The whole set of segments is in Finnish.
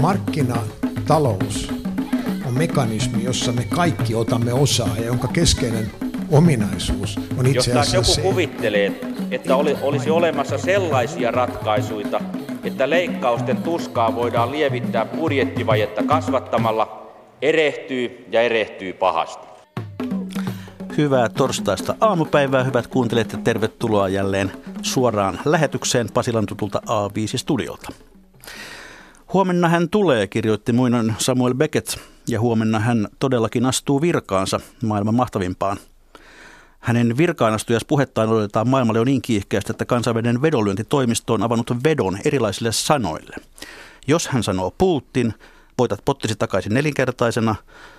Markkinatalous on mekanismi, jossa me kaikki otamme osaa ja jonka keskeinen ominaisuus on itse Jos joku se, kuvittelee, että oli, olisi olemassa sellaisia ratkaisuja, että leikkausten tuskaa voidaan lievittää budjettivajetta kasvattamalla, erehtyy ja erehtyy pahasti. Hyvää torstaista aamupäivää, hyvät kuuntelijat ja tervetuloa jälleen suoraan lähetykseen Pasilan tutulta A5-studiolta. Huomenna hän tulee, kirjoitti muinoin Samuel Beckett, ja huomenna hän todellakin astuu virkaansa maailman mahtavimpaan. Hänen virkaanastujaspuhettaan odotetaan maailmalle jo niin kiihkeästi, että kansainvälinen vedonlyöntitoimisto on avannut vedon erilaisille sanoille. Jos hän sanoo Putin, voitat pottisi takaisin nelinkertaisena.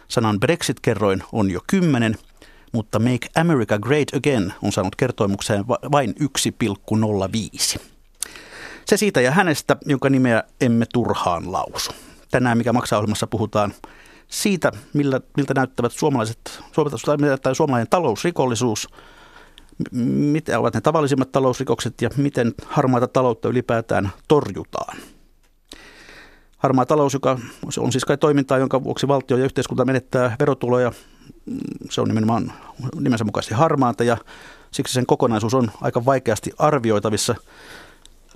Sanan Brexit-kerroin on jo kymmenen, mutta Make America Great Again on saanut kertoimukseen vain 1,05. Se siitä ja hänestä, jonka nimeä emme turhaan lausu. Tänään, mikä maksaa ohjelmassa, puhutaan siitä, millä, miltä näyttävät suomalaiset, tai suomalainen talousrikollisuus, mitä ovat ne tavallisimmat talousrikokset ja miten harmaata taloutta ylipäätään torjutaan. Harmaa talous, joka on siis kai toimintaa, jonka vuoksi valtio ja yhteiskunta menettää verotuloja, se on nimenomaan nimensä mukaisesti harmaata ja siksi sen kokonaisuus on aika vaikeasti arvioitavissa –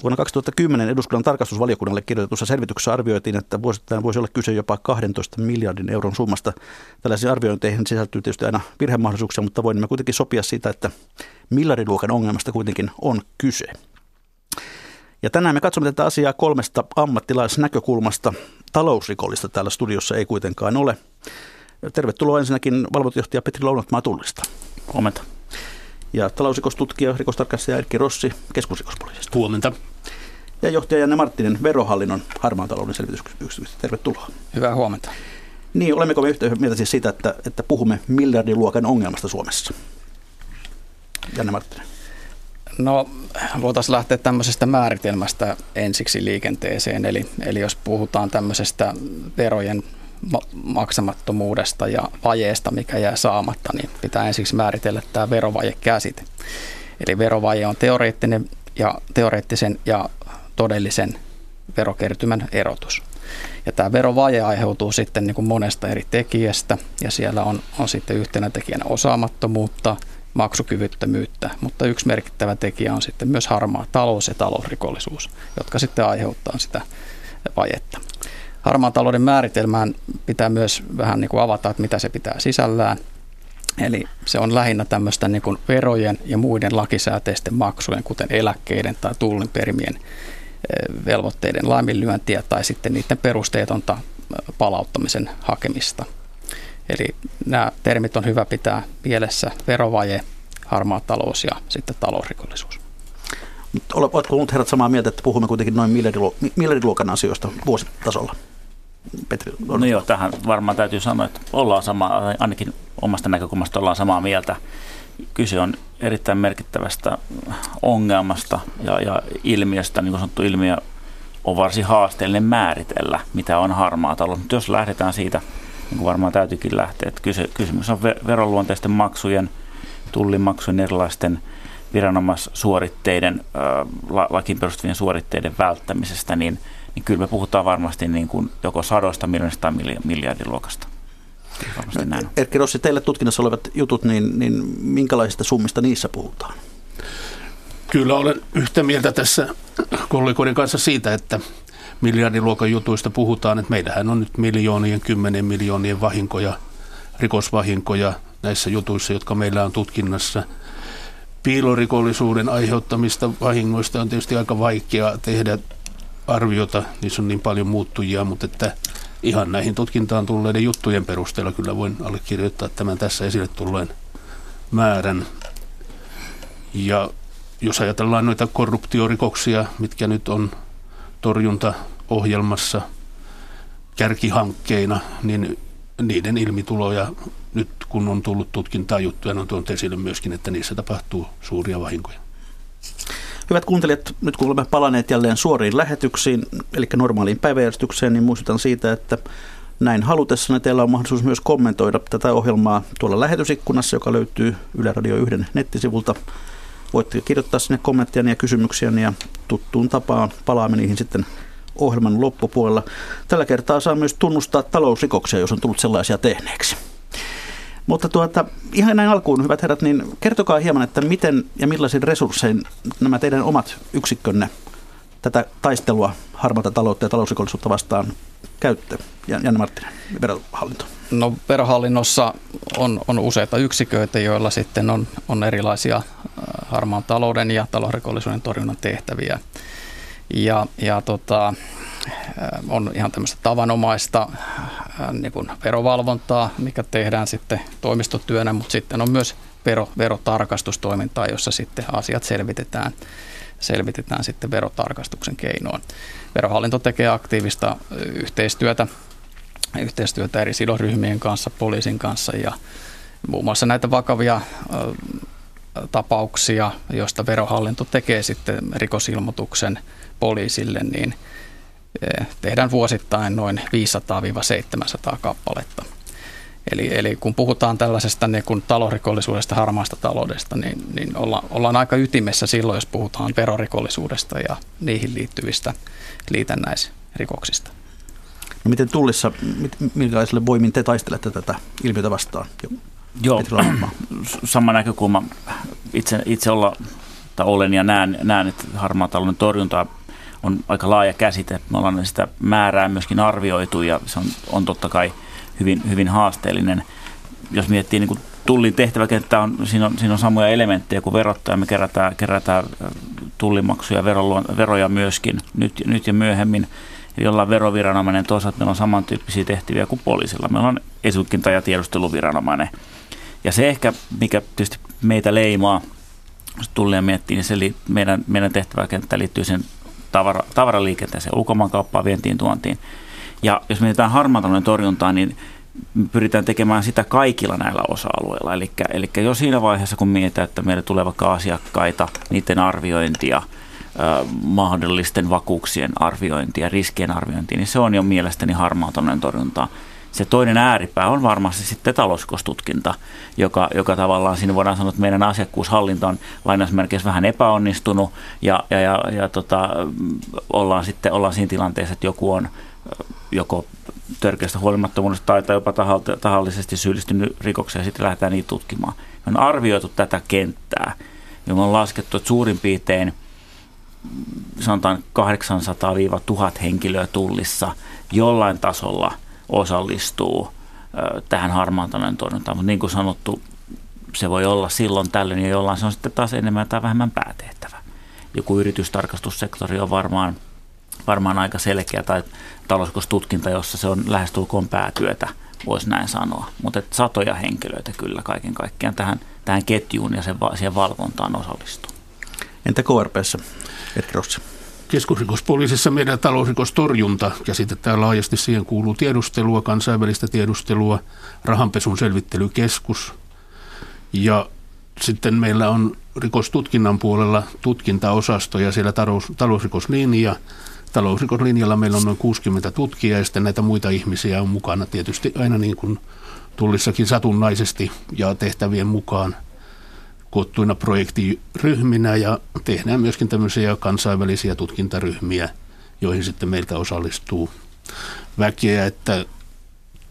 Vuonna 2010 eduskunnan tarkastusvaliokunnalle kirjoitetussa selvityksessä arvioitiin, että vuosittain voisi olla kyse jopa 12 miljardin euron summasta. Tällaisiin arviointeihin sisältyy tietysti aina virhemahdollisuuksia, mutta voimme kuitenkin sopia siitä, että miljardiluokan ongelmasta kuitenkin on kyse. Ja tänään me katsomme tätä asiaa kolmesta ammattilaisnäkökulmasta. Talousrikollista täällä studiossa ei kuitenkaan ole. Tervetuloa ensinnäkin valvontajohtaja Petri Lounatmaa Tullista. Huomenta ja talousrikostutkija, rikostarkastaja Erkki Rossi keskusrikospoliisista. Huomenta. Ja johtaja Janne Marttinen Verohallinnon harmaan talouden selvitysyksiköstä. Tervetuloa. Hyvää huomenta. Niin, olemmeko me yhtä mieltä siis siitä, että, että puhumme miljardiluokan ongelmasta Suomessa? Janne Marttinen. No, voitaisiin lähteä tämmöisestä määritelmästä ensiksi liikenteeseen. Eli, eli jos puhutaan tämmöisestä verojen maksamattomuudesta ja vajeesta, mikä jää saamatta, niin pitää ensiksi määritellä tämä verovajekäsite. Eli verovaje on teoreettinen ja teoreettisen ja todellisen verokertymän erotus. Ja tämä verovaje aiheutuu sitten niin kuin monesta eri tekijästä ja siellä on, on sitten yhtenä tekijänä osaamattomuutta, maksukyvyttömyyttä, mutta yksi merkittävä tekijä on sitten myös harmaa talous ja talousrikollisuus, jotka sitten aiheuttaa sitä vajetta. Harmaan talouden määritelmään pitää myös vähän niin kuin avata, että mitä se pitää sisällään. Eli se on lähinnä tämmöistä niin kuin verojen ja muiden lakisääteisten maksujen, kuten eläkkeiden tai tullin perimien eh, velvoitteiden laiminlyöntiä tai sitten niiden perusteetonta eh, palauttamisen hakemista. Eli nämä termit on hyvä pitää mielessä, verovaje, harmaa talous ja sitten talousrikollisuus. Oletko ollut herrat samaa mieltä, että puhumme kuitenkin noin miljardiluokan asioista vuositasolla? Petri? On... No joo, tähän varmaan täytyy sanoa, että ollaan sama, ainakin omasta näkökulmasta ollaan samaa mieltä. Kyse on erittäin merkittävästä ongelmasta ja, ja ilmiöstä, niin kuin sanottu ilmiö on varsin haasteellinen määritellä, mitä on harmaa talous. Mutta jos lähdetään siitä, niin kuin varmaan täytyykin lähteä, että kyse, kysymys on veroluonteisten maksujen, tullimaksujen, erilaisten viranomaissuoritteiden, lakiin perustuvien suoritteiden välttämisestä, niin – niin kyllä me puhutaan varmasti niin kuin joko sadoista miljoonista tai miljardiluokasta. No, Erkki Rossi, teille tutkinnassa olevat jutut, niin, niin minkälaisista summista niissä puhutaan? Kyllä olen yhtä mieltä tässä kollegoiden kanssa siitä, että miljardiluokan jutuista puhutaan, että meillähän on nyt miljoonien, kymmenen miljoonien vahinkoja, rikosvahinkoja näissä jutuissa, jotka meillä on tutkinnassa. Piilorikollisuuden aiheuttamista vahingoista on tietysti aika vaikea tehdä arviota, niissä on niin paljon muuttujia, mutta että ihan näihin tutkintaan tulleiden juttujen perusteella kyllä voin allekirjoittaa tämän tässä esille tulleen määrän. Ja jos ajatellaan noita korruptiorikoksia, mitkä nyt on torjuntaohjelmassa kärkihankkeina, niin niiden ilmituloja nyt kun on tullut tutkintaa juttuja, on tuonut esille myöskin, että niissä tapahtuu suuria vahinkoja. Hyvät kuuntelijat, nyt kun olemme palanneet jälleen suoriin lähetyksiin, eli normaaliin päiväjärjestykseen, niin muistutan siitä, että näin halutessanne teillä on mahdollisuus myös kommentoida tätä ohjelmaa tuolla lähetysikkunassa, joka löytyy Yle Radio 1 nettisivulta. Voitte kirjoittaa sinne kommentteja ja kysymyksiä ja tuttuun tapaan palaamme niihin sitten ohjelman loppupuolella. Tällä kertaa saa myös tunnustaa talousrikoksia, jos on tullut sellaisia tehneeksi. Mutta tuota, ihan näin alkuun, hyvät herrat, niin kertokaa hieman, että miten ja millaisin resurssein nämä teidän omat yksikkönne tätä taistelua harmaata taloutta ja talousrikollisuutta vastaan käyttö? Janne Marttinen, verohallinto. No verohallinnossa on, on useita yksiköitä, joilla sitten on, on erilaisia äh, harmaan talouden ja talousrikollisuuden torjunnan tehtäviä. Ja, ja tota, on ihan tämmöistä tavanomaista äh, niin kuin verovalvontaa, mikä tehdään sitten toimistotyönä, mutta sitten on myös vero, verotarkastustoimintaa, jossa sitten asiat selvitetään, selvitetään sitten verotarkastuksen keinoin. Verohallinto tekee aktiivista yhteistyötä yhteistyötä eri sidosryhmien kanssa, poliisin kanssa ja muun muassa näitä vakavia tapauksia, joista verohallinto tekee sitten rikosilmoituksen poliisille, niin tehdään vuosittain noin 500-700 kappaletta. Eli, eli kun puhutaan tällaisesta niin kun talousrikollisuudesta, harmaasta taloudesta, niin, niin olla, ollaan aika ytimessä silloin, jos puhutaan verorikollisuudesta ja niihin liittyvistä liitännäisrikoksista. No miten tullissa, minkälaisille voimin te taistelette tätä ilmiötä vastaan? Joo, sama näkökulma. Itse, itse olla, tai olen ja näen, näen että harmaa talouden torjunta on aika laaja käsite. Me ollaan sitä määrää myöskin arvioitu ja se on, on totta kai hyvin, hyvin haasteellinen. Jos miettii niin kuin tullin tehtäväkenttä, on, siinä, on, siinä on samoja elementtejä kuin verottaja. Me kerätään, kerätään tullimaksuja, veroja myöskin nyt, nyt ja myöhemmin jolla on veroviranomainen. Toisaalta meillä on samantyyppisiä tehtäviä kuin poliisilla. Meillä on esutkinta- ja tiedusteluviranomainen. Ja se ehkä, mikä tietysti meitä leimaa, jos tullia miettii, niin se li, meidän, meidän tehtäväkenttä liittyy sen tavara, tavaraliikenteeseen, ulkomaankauppaan, vientiin, tuontiin. Ja jos mietitään harmaan torjuntaa, niin pyritään tekemään sitä kaikilla näillä osa-alueilla. Eli, eli jo siinä vaiheessa, kun mietitään, että meille tulee vaikka asiakkaita, niiden arviointia – mahdollisten vakuuksien arviointia, riskien arviointia, niin se on jo mielestäni harmaatoinen torjuntaa. Se toinen ääripää on varmasti sitten talouskostutkinta, joka, joka tavallaan siinä voidaan sanoa, että meidän asiakkuushallinta on lainausmerkeissä vähän epäonnistunut ja, ja, ja, ja tota, ollaan sitten ollaan siinä tilanteessa, että joku on joko törkeästä huolimattomuudesta tai, tai jopa tahallisesti syyllistynyt rikokseen ja sitten lähdetään niitä tutkimaan. Me on arvioitu tätä kenttää ja me on laskettu, että suurin piirtein – sanotaan 800-1000 henkilöä tullissa jollain tasolla osallistuu tähän harmaan talouden torjuntaan. Mutta niin kuin sanottu, se voi olla silloin tällöin ja jollain se on sitten taas enemmän tai vähemmän päätehtävä. Joku yritystarkastussektori on varmaan, varmaan aika selkeä tai talouskostutkinta, jossa se on lähestulkoon päätyötä, voisi näin sanoa. Mutta satoja henkilöitä kyllä kaiken kaikkiaan tähän, tähän ketjuun ja sen, siihen valvontaan osallistuu. Entä KRPssä? Rossi. Keskusrikospoliisissa meidän talousrikostorjunta käsitetään laajasti. Siihen kuuluu tiedustelua, kansainvälistä tiedustelua, rahanpesun selvittelykeskus. Ja sitten meillä on rikostutkinnan puolella tutkintaosasto ja siellä talous, talousrikoslinja. Talousrikoslinjalla meillä on noin 60 tutkijaa ja sitten näitä muita ihmisiä on mukana tietysti aina niin kuin tullissakin satunnaisesti ja tehtävien mukaan koottuina projektiryhminä ja tehdään myöskin tämmöisiä kansainvälisiä tutkintaryhmiä, joihin sitten meiltä osallistuu väkeä, että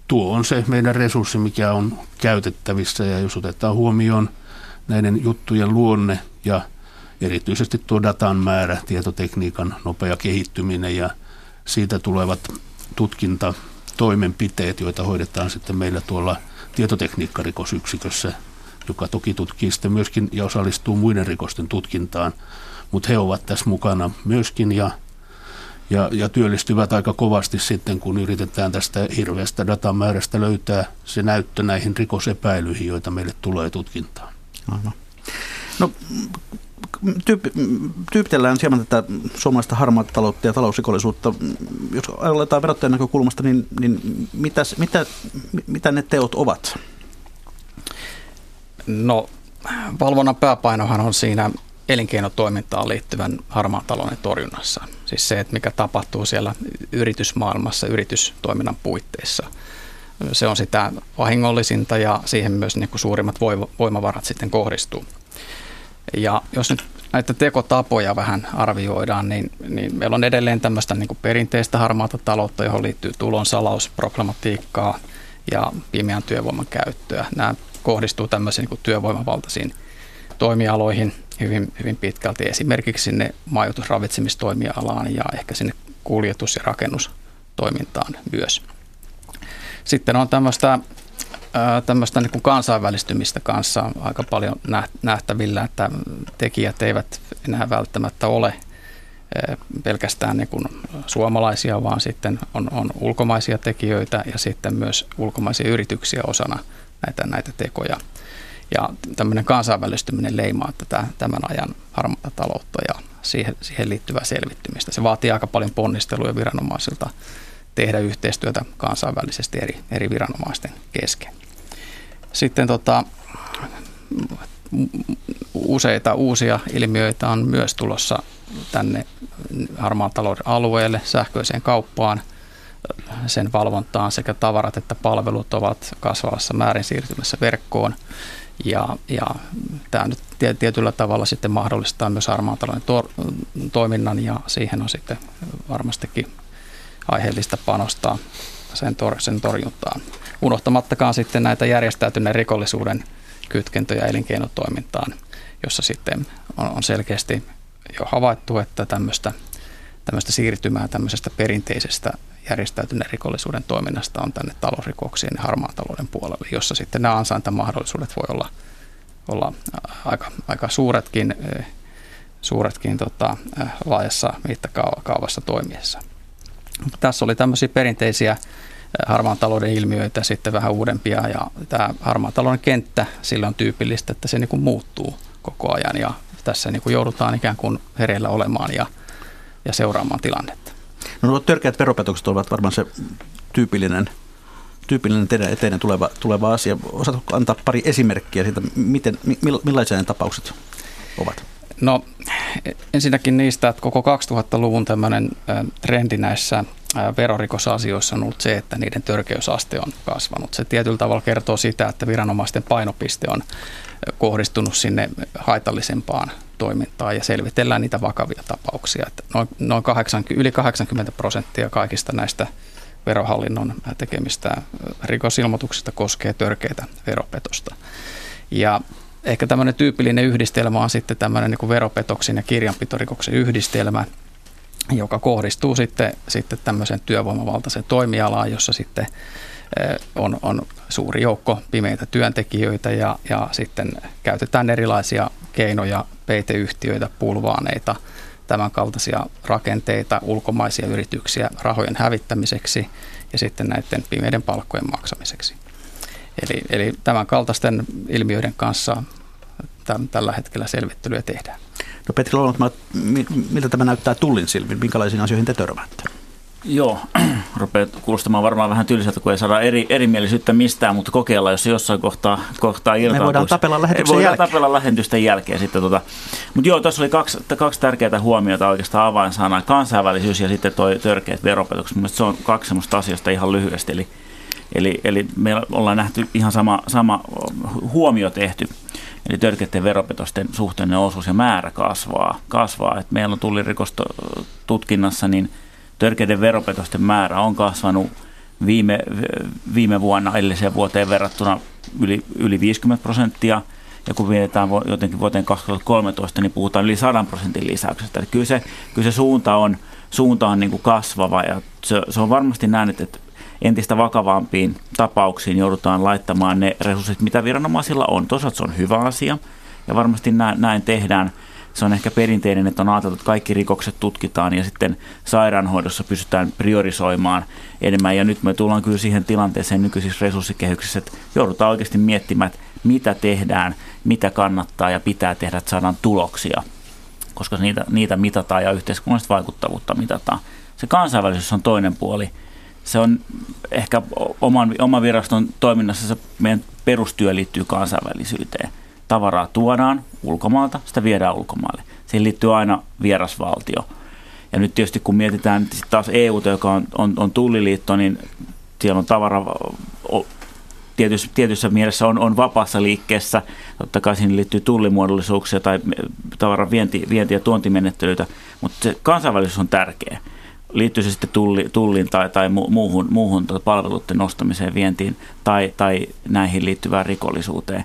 tuo on se meidän resurssi, mikä on käytettävissä. Ja jos otetaan huomioon näiden juttujen luonne ja erityisesti tuo datan määrä, tietotekniikan nopea kehittyminen ja siitä tulevat tutkintatoimenpiteet, joita hoidetaan sitten meillä tuolla tietotekniikkarikosyksikössä joka toki tutkii sitten myöskin ja osallistuu muiden rikosten tutkintaan, mutta he ovat tässä mukana myöskin ja, ja, ja työllistyvät aika kovasti sitten, kun yritetään tästä hirveästä datamäärästä löytää se näyttö näihin rikosepäilyihin, joita meille tulee tutkintaan. No, tyyp, tyypitellään hieman tätä suomalaista harmaata taloutta ja talousrikollisuutta. Jos aletaan verottajan näkökulmasta, niin, niin mitäs, mitä, mitä ne teot ovat? No valvonnan pääpainohan on siinä elinkeinotoimintaan liittyvän harmaan talouden torjunnassa. Siis se, että mikä tapahtuu siellä yritysmaailmassa yritystoiminnan puitteissa. Se on sitä vahingollisinta ja siihen myös niin kuin suurimmat voimavarat sitten kohdistuu. Ja jos nyt näitä tekotapoja vähän arvioidaan, niin, niin meillä on edelleen tämmöistä niin perinteistä harmaata taloutta, johon liittyy tulonsalausproblematiikkaa ja pimeän työvoiman käyttöä. Nämä kohdistuu tämmöisiin niin työvoimavaltaisiin toimialoihin hyvin, hyvin pitkälti, esimerkiksi sinne majoitusravitsemistoimialaan ja ehkä sinne kuljetus- ja rakennustoimintaan myös. Sitten on tämmöistä tämmöistä niin kuin kansainvälistymistä kanssa aika paljon nähtävillä, että tekijät eivät enää välttämättä ole pelkästään niin kuin suomalaisia, vaan sitten on, on ulkomaisia tekijöitä ja sitten myös ulkomaisia yrityksiä osana näitä, näitä tekoja. Ja tämmöinen kansainvälistyminen leimaa tätä tämän ajan harmaata taloutta ja siihen, siihen liittyvää selvittymistä. Se vaatii aika paljon ponnisteluja viranomaisilta tehdä yhteistyötä kansainvälisesti eri, eri viranomaisten kesken. Sitten tota, useita uusia ilmiöitä on myös tulossa tänne harmaan talouden alueelle, sähköiseen kauppaan, sen valvontaan sekä tavarat että palvelut ovat kasvavassa määrin siirtymässä verkkoon. Ja, ja tämä nyt tietyllä tavalla sitten mahdollistaa myös harmaan to, toiminnan ja siihen on sitten varmastikin aiheellista panostaa sen, tor, sen torjuntaan. Unohtamattakaan sitten näitä järjestäytyneen rikollisuuden kytkentöjä elinkeinotoimintaan, jossa sitten on, on selkeästi jo havaittu, että tämmöistä, tämmöistä siirtymää tämmöisestä perinteisestä järjestäytyneen rikollisuuden toiminnasta on tänne talousrikoksiin ja harmaan talouden puolelle, jossa sitten nämä ansaintamahdollisuudet voi olla, olla aika, aika suuretkin, suuretkin tota, laajassa mittakaavassa toimiessa. Tässä oli tämmöisiä perinteisiä harmaan talouden ilmiöitä, sitten vähän uudempia ja tämä harmaan talouden kenttä, sillä on tyypillistä, että se niin kuin muuttuu koko ajan ja tässä niin kuin joudutaan ikään kuin hereillä olemaan ja, ja seuraamaan tilannetta. No nuo törkeät veropetokset ovat varmaan se tyypillinen, tyypillinen teidän eteinen tuleva, tuleva asia. Osaatko antaa pari esimerkkiä siitä, miten, millaisia ne tapaukset ovat? No ensinnäkin niistä, että koko 2000-luvun tämmöinen trendi näissä verorikosasioissa on ollut se, että niiden törkeysaste on kasvanut. Se tietyllä tavalla kertoo sitä, että viranomaisten painopiste on kohdistunut sinne haitallisempaan toimintaan ja selvitellään niitä vakavia tapauksia. Että noin, noin 80, yli 80 prosenttia kaikista näistä verohallinnon tekemistä rikosilmoituksista koskee törkeitä veropetosta. Ja ehkä tämmöinen tyypillinen yhdistelmä on sitten tämmöinen niin veropetoksen ja kirjanpitorikoksen yhdistelmä, joka kohdistuu sitten, sitten tämmöisen työvoimavaltaisen toimialaan, jossa sitten eh, on, on suuri joukko pimeitä työntekijöitä ja, ja sitten käytetään erilaisia keinoja, peiteyhtiöitä, pulvaaneita, tämän kaltaisia rakenteita, ulkomaisia yrityksiä rahojen hävittämiseksi ja sitten näiden pimeiden palkkojen maksamiseksi. Eli, eli tämän kaltaisten ilmiöiden kanssa tämän, tällä hetkellä selvittelyä tehdään. No Petri Lolmat, miltä tämä näyttää tullin silmin? Minkälaisiin asioihin te törmäätte? Joo, rupeaa kuulostamaan varmaan vähän tylsältä, kun ei saada eri, erimielisyyttä mistään, mutta kokeillaan, jos jossain kohtaa, kohtaa irtautuu. Me voidaan tapella lähetyksen voidaan jälkeen. tapella lähetysten jälkeen sitten. Tota. Mutta joo, tuossa oli kaksi, kaksi tärkeää huomiota oikeastaan avainsanaa. Kansainvälisyys ja sitten tuo törkeät veropetokset. Mielestäni se on kaksi sellaista asioista ihan lyhyesti. Eli, eli, eli me ollaan nähty ihan sama, sama huomio tehty. Eli törkeiden veropetosten suhteellinen osuus ja määrä kasvaa. kasvaa. Et meillä on tullirikostutkinnassa niin – törkeiden veropetosten määrä on kasvanut viime, viime vuonna edelliseen vuoteen verrattuna yli, yli 50 prosenttia. Ja kun viedetään jotenkin vuoteen 2013, niin puhutaan yli 100 prosentin lisäyksestä. Eli kyllä se, kyllä se suunta on, suunta on niin kuin kasvava ja se, se on varmasti näin, että entistä vakavampiin tapauksiin joudutaan laittamaan ne resurssit, mitä viranomaisilla on. Toisaalta se on hyvä asia ja varmasti näin, näin tehdään – se on ehkä perinteinen, että on ajateltu, että kaikki rikokset tutkitaan ja sitten sairaanhoidossa pystytään priorisoimaan enemmän. Ja nyt me tullaan kyllä siihen tilanteeseen nykyisissä resurssikehyksissä, että joudutaan oikeasti miettimään, että mitä tehdään, mitä kannattaa ja pitää tehdä, että saadaan tuloksia, koska niitä, niitä mitataan ja yhteiskunnallista vaikuttavuutta mitataan. Se kansainvälisyys on toinen puoli. Se on ehkä oman, oman viraston toiminnassa se meidän perustyö liittyy kansainvälisyyteen – tavaraa tuodaan ulkomaalta, sitä viedään ulkomaille. Siihen liittyy aina vierasvaltio. Ja nyt tietysti kun mietitään taas EU, joka on, on, on tulliliitto, niin siellä on tavara tietyssä, tietyssä mielessä on, on vapaassa liikkeessä. Totta kai siihen liittyy tullimuodollisuuksia tai tavaran vienti, vienti- ja tuontimenettelyitä, mutta se kansainvälisyys on tärkeä. Liittyy se sitten tulli, tullin tai, tai muuhun, muuhun tuota palveluiden nostamiseen, vientiin tai, tai näihin liittyvään rikollisuuteen.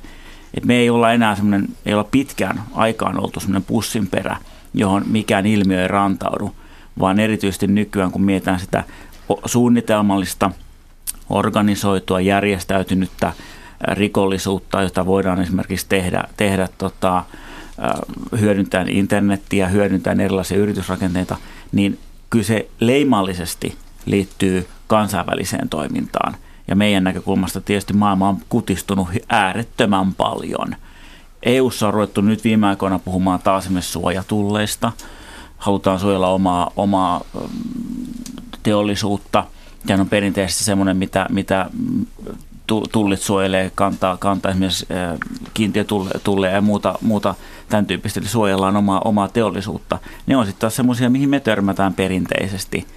Et me ei olla enää semmoinen, ei olla pitkään aikaan oltu semmoinen pussinperä, johon mikään ilmiö ei rantaudu, vaan erityisesti nykyään, kun mietitään sitä suunnitelmallista, organisoitua, järjestäytynyttä rikollisuutta, jota voidaan esimerkiksi tehdä, tehdä tota, hyödyntäen internettiä, hyödyntäen erilaisia yritysrakenteita, niin kyllä se leimallisesti liittyy kansainväliseen toimintaan. Ja meidän näkökulmasta tietysti maailma on kutistunut äärettömän paljon. EUssa on ruvettu nyt viime aikoina puhumaan taas esimerkiksi suojatulleista. Halutaan suojella omaa, omaa teollisuutta. Tämä on perinteisesti semmoinen, mitä, mitä tullit suojelee, kantaa, kantaa esimerkiksi kiintiötulleja ja muuta, muuta tämän tyyppistä, eli suojellaan omaa, omaa teollisuutta. Ne on sitten taas semmoisia, mihin me törmätään perinteisesti.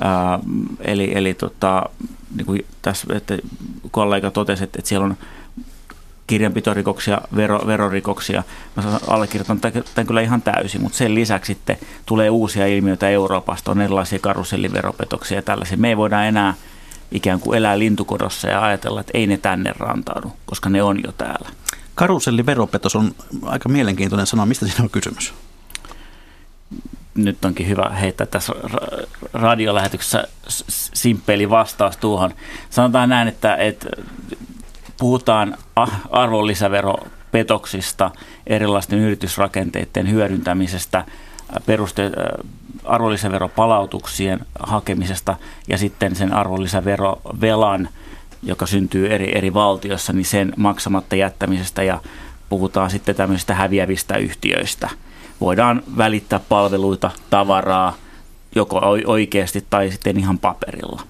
Ää, eli eli tota, niin kuin tässä että kollega totesi, että, että siellä on kirjanpitorikoksia, vero, verorikoksia. Mä allekirjoitan tämän kyllä ihan täysin, mutta sen lisäksi sitten tulee uusia ilmiöitä Euroopasta, on erilaisia karuselliveropetoksia ja tällaisia. Me ei voida enää ikään kuin elää lintukodossa ja ajatella, että ei ne tänne rantaudu, koska ne on jo täällä. Karuselliveropetos on aika mielenkiintoinen sana. Mistä siinä on kysymys? Nyt onkin hyvä heittää tässä radiolähetyksessä simppeli vastaus tuohon. Sanotaan näin, että, että puhutaan arvonlisäveropetoksista, erilaisten yritysrakenteiden hyödyntämisestä, peruste, arvonlisäveropalautuksien hakemisesta ja sitten sen arvonlisäverovelan, joka syntyy eri, eri valtiossa, niin sen maksamatta jättämisestä ja puhutaan sitten tämmöisistä häviävistä yhtiöistä. Voidaan välittää palveluita, tavaraa, joko oikeasti tai sitten ihan paperilla.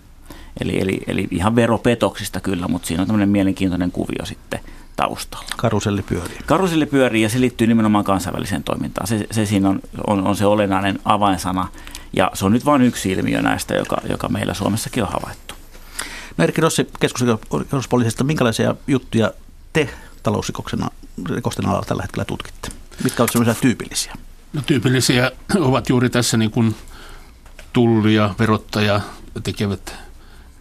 Eli, eli, eli ihan veropetoksista kyllä, mutta siinä on tämmöinen mielenkiintoinen kuvio sitten taustalla. Karuselli pyörii. Karuselli pyörii ja se liittyy nimenomaan kansainväliseen toimintaan. Se, se siinä on, on, on se olennainen avainsana ja se on nyt vain yksi ilmiö näistä, joka, joka meillä Suomessakin on havaittu. No Erkki Rossi keskusrikospoliisista, minkälaisia juttuja te talousrikosten alalla tällä hetkellä tutkitte? Mitkä ovat sellaisia tyypillisiä? No, tyypillisiä ovat juuri tässä niin kuin tulli ja verottaja tekevät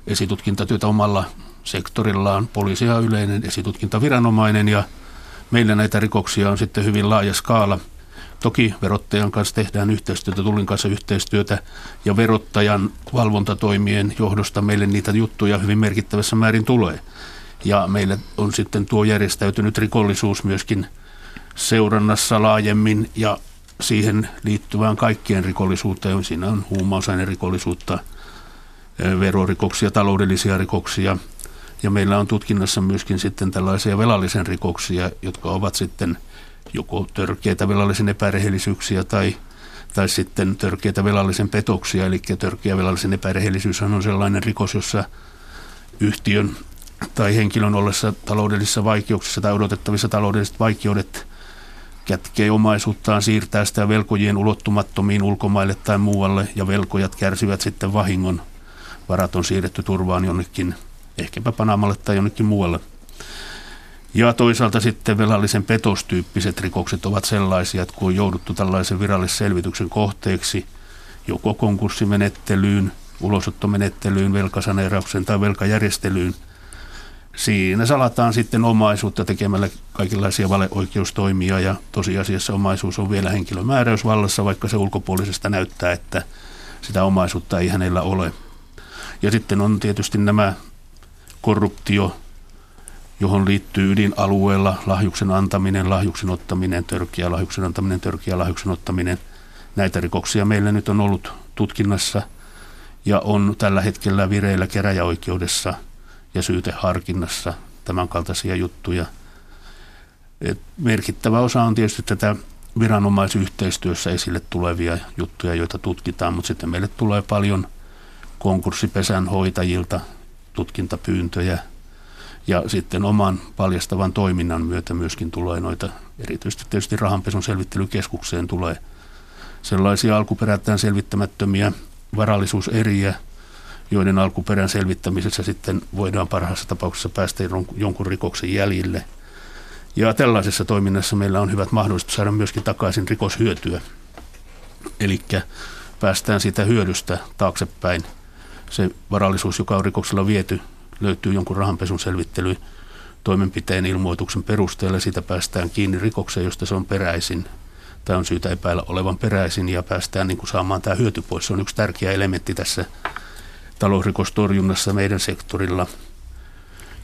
esitutkintatyötä omalla sektorillaan. Poliisi on yleinen esitutkintaviranomainen ja meillä näitä rikoksia on sitten hyvin laaja skaala. Toki verottajan kanssa tehdään yhteistyötä, tullin kanssa yhteistyötä ja verottajan valvontatoimien johdosta meille niitä juttuja hyvin merkittävässä määrin tulee. Ja meillä on sitten tuo järjestäytynyt rikollisuus myöskin seurannassa laajemmin ja siihen liittyvään kaikkien rikollisuuteen. Siinä on huumausainerikollisuutta, verorikoksia, taloudellisia rikoksia. Ja meillä on tutkinnassa myöskin sitten tällaisia velallisen rikoksia, jotka ovat sitten joko törkeitä velallisen epärehellisyyksiä tai, tai sitten törkeitä velallisen petoksia. Eli törkeä velallisen epärehellisyys on sellainen rikos, jossa yhtiön tai henkilön ollessa taloudellisissa vaikeuksissa tai odotettavissa taloudelliset vaikeudet kätkee omaisuuttaan, siirtää sitä velkojien ulottumattomiin ulkomaille tai muualle ja velkojat kärsivät sitten vahingon varat on siirretty turvaan jonnekin, ehkäpä Panamalle tai jonnekin muualle. Ja toisaalta sitten velallisen petostyyppiset rikokset ovat sellaisia, että kun on jouduttu tällaisen virallisselvityksen kohteeksi joko konkurssimenettelyyn, ulosottomenettelyyn, velkasaneeraukseen tai velkajärjestelyyn, siinä salataan sitten omaisuutta tekemällä kaikenlaisia valeoikeustoimia ja tosiasiassa omaisuus on vielä henkilömääräysvallassa, vaikka se ulkopuolisesta näyttää, että sitä omaisuutta ei hänellä ole. Ja sitten on tietysti nämä korruptio, johon liittyy ydinalueella lahjuksen antaminen, lahjuksen ottaminen, törkeä lahjuksen antaminen, törkeä lahjuksen ottaminen. Näitä rikoksia meillä nyt on ollut tutkinnassa ja on tällä hetkellä vireillä keräjäoikeudessa ja syyteharkinnassa tämän kaltaisia juttuja. Et merkittävä osa on tietysti tätä viranomaisyhteistyössä esille tulevia juttuja, joita tutkitaan, mutta sitten meille tulee paljon – konkurssipesän hoitajilta tutkintapyyntöjä ja sitten oman paljastavan toiminnan myötä myöskin tulee noita, erityisesti tietysti rahanpesun selvittelykeskukseen tulee sellaisia alkuperätään selvittämättömiä varallisuuseriä, joiden alkuperän selvittämisessä sitten voidaan parhaassa tapauksessa päästä jonkun rikoksen jäljille. Ja tällaisessa toiminnassa meillä on hyvät mahdollisuudet saada myöskin takaisin rikoshyötyä. Eli päästään sitä hyödystä taaksepäin. Se varallisuus, joka on rikoksella viety, löytyy jonkun rahanpesun selvittely toimenpiteen ilmoituksen perusteella. Sitä päästään kiinni rikokseen, josta se on peräisin tai on syytä epäillä olevan peräisin ja päästään niin kuin saamaan tämä hyöty pois. Se on yksi tärkeä elementti tässä talousrikostorjunnassa meidän sektorilla.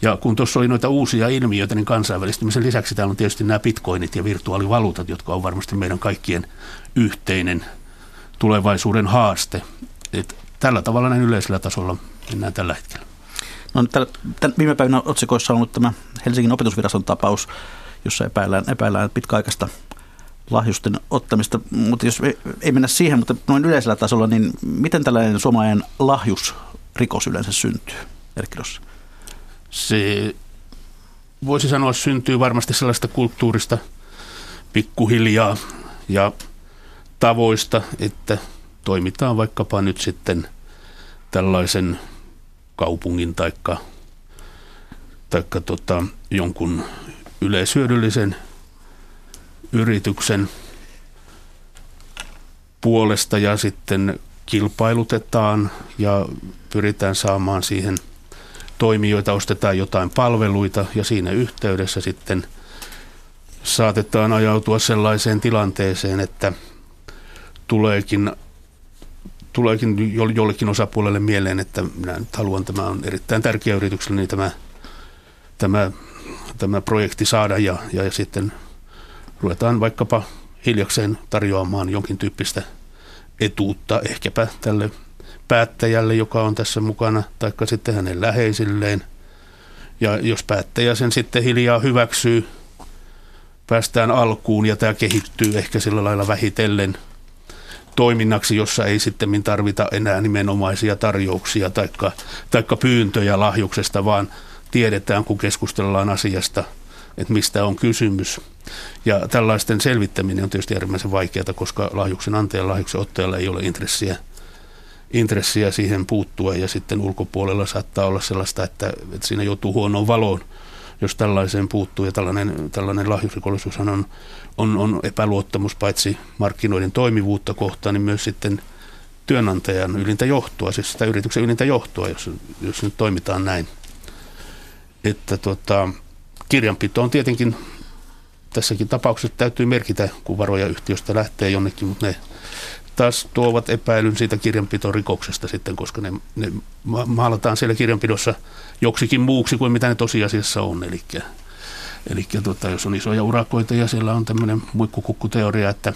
Ja kun tuossa oli noita uusia ilmiöitä, niin kansainvälistymisen lisäksi täällä on tietysti nämä bitcoinit ja virtuaalivaluutat, jotka on varmasti meidän kaikkien yhteinen tulevaisuuden haaste. Et tällä tavalla näin yleisellä tasolla mennään tällä hetkellä. No, tämän viime päivinä otsikoissa on ollut tämä Helsingin opetusviraston tapaus, jossa epäillään, epäillään pitkäaikaista lahjusten ottamista, mutta jos ei mennä siihen, mutta noin yleisellä tasolla, niin miten tällainen suomalainen lahjusrikos yleensä syntyy, Erkki Se voisi sanoa syntyy varmasti sellaista kulttuurista pikkuhiljaa ja tavoista, että toimitaan vaikkapa nyt sitten tällaisen kaupungin taikka, taikka tota, jonkun yleishyödyllisen yrityksen puolesta ja sitten kilpailutetaan ja pyritään saamaan siihen toimijoita, ostetaan jotain palveluita ja siinä yhteydessä sitten saatetaan ajautua sellaiseen tilanteeseen, että tuleekin, tuleekin jollekin osapuolelle mieleen, että minä nyt haluan, tämä on erittäin tärkeä yritykselle, niin tämä, tämä, tämä projekti saada ja, ja sitten ruvetaan vaikkapa hiljakseen tarjoamaan jonkin tyyppistä etuutta ehkäpä tälle päättäjälle, joka on tässä mukana, taikka sitten hänen läheisilleen. Ja jos päättäjä sen sitten hiljaa hyväksyy, päästään alkuun ja tämä kehittyy ehkä sillä lailla vähitellen toiminnaksi, jossa ei sitten tarvita enää nimenomaisia tarjouksia taikka, taikka pyyntöjä lahjuksesta, vaan tiedetään, kun keskustellaan asiasta, että mistä on kysymys. Ja tällaisten selvittäminen on tietysti äärimmäisen vaikeaa, koska lahjuksen antajan lahjuksen ottajalla ei ole intressiä, intressiä siihen puuttua ja sitten ulkopuolella saattaa olla sellaista, että, että siinä joutuu huonoon valoon, jos tällaiseen puuttuu. Ja tällainen, tällainen lahjusrikollisuushan on, on, on epäluottamus paitsi markkinoiden toimivuutta kohtaan, niin myös sitten työnantajan ylintä johtoa, siis sitä yrityksen ylintä johtoa, jos, jos nyt toimitaan näin. Että tota, kirjanpito on tietenkin tässäkin tapauksessa täytyy merkitä, kun varoja yhtiöstä lähtee jonnekin, mutta ne taas tuovat epäilyn siitä kirjanpitorikoksesta sitten, koska ne, ne maalataan siellä kirjanpidossa joksikin muuksi kuin mitä ne tosiasiassa on. Eli, eli tota, jos on isoja urakoita ja siellä on tämmöinen muikkukukkuteoria, että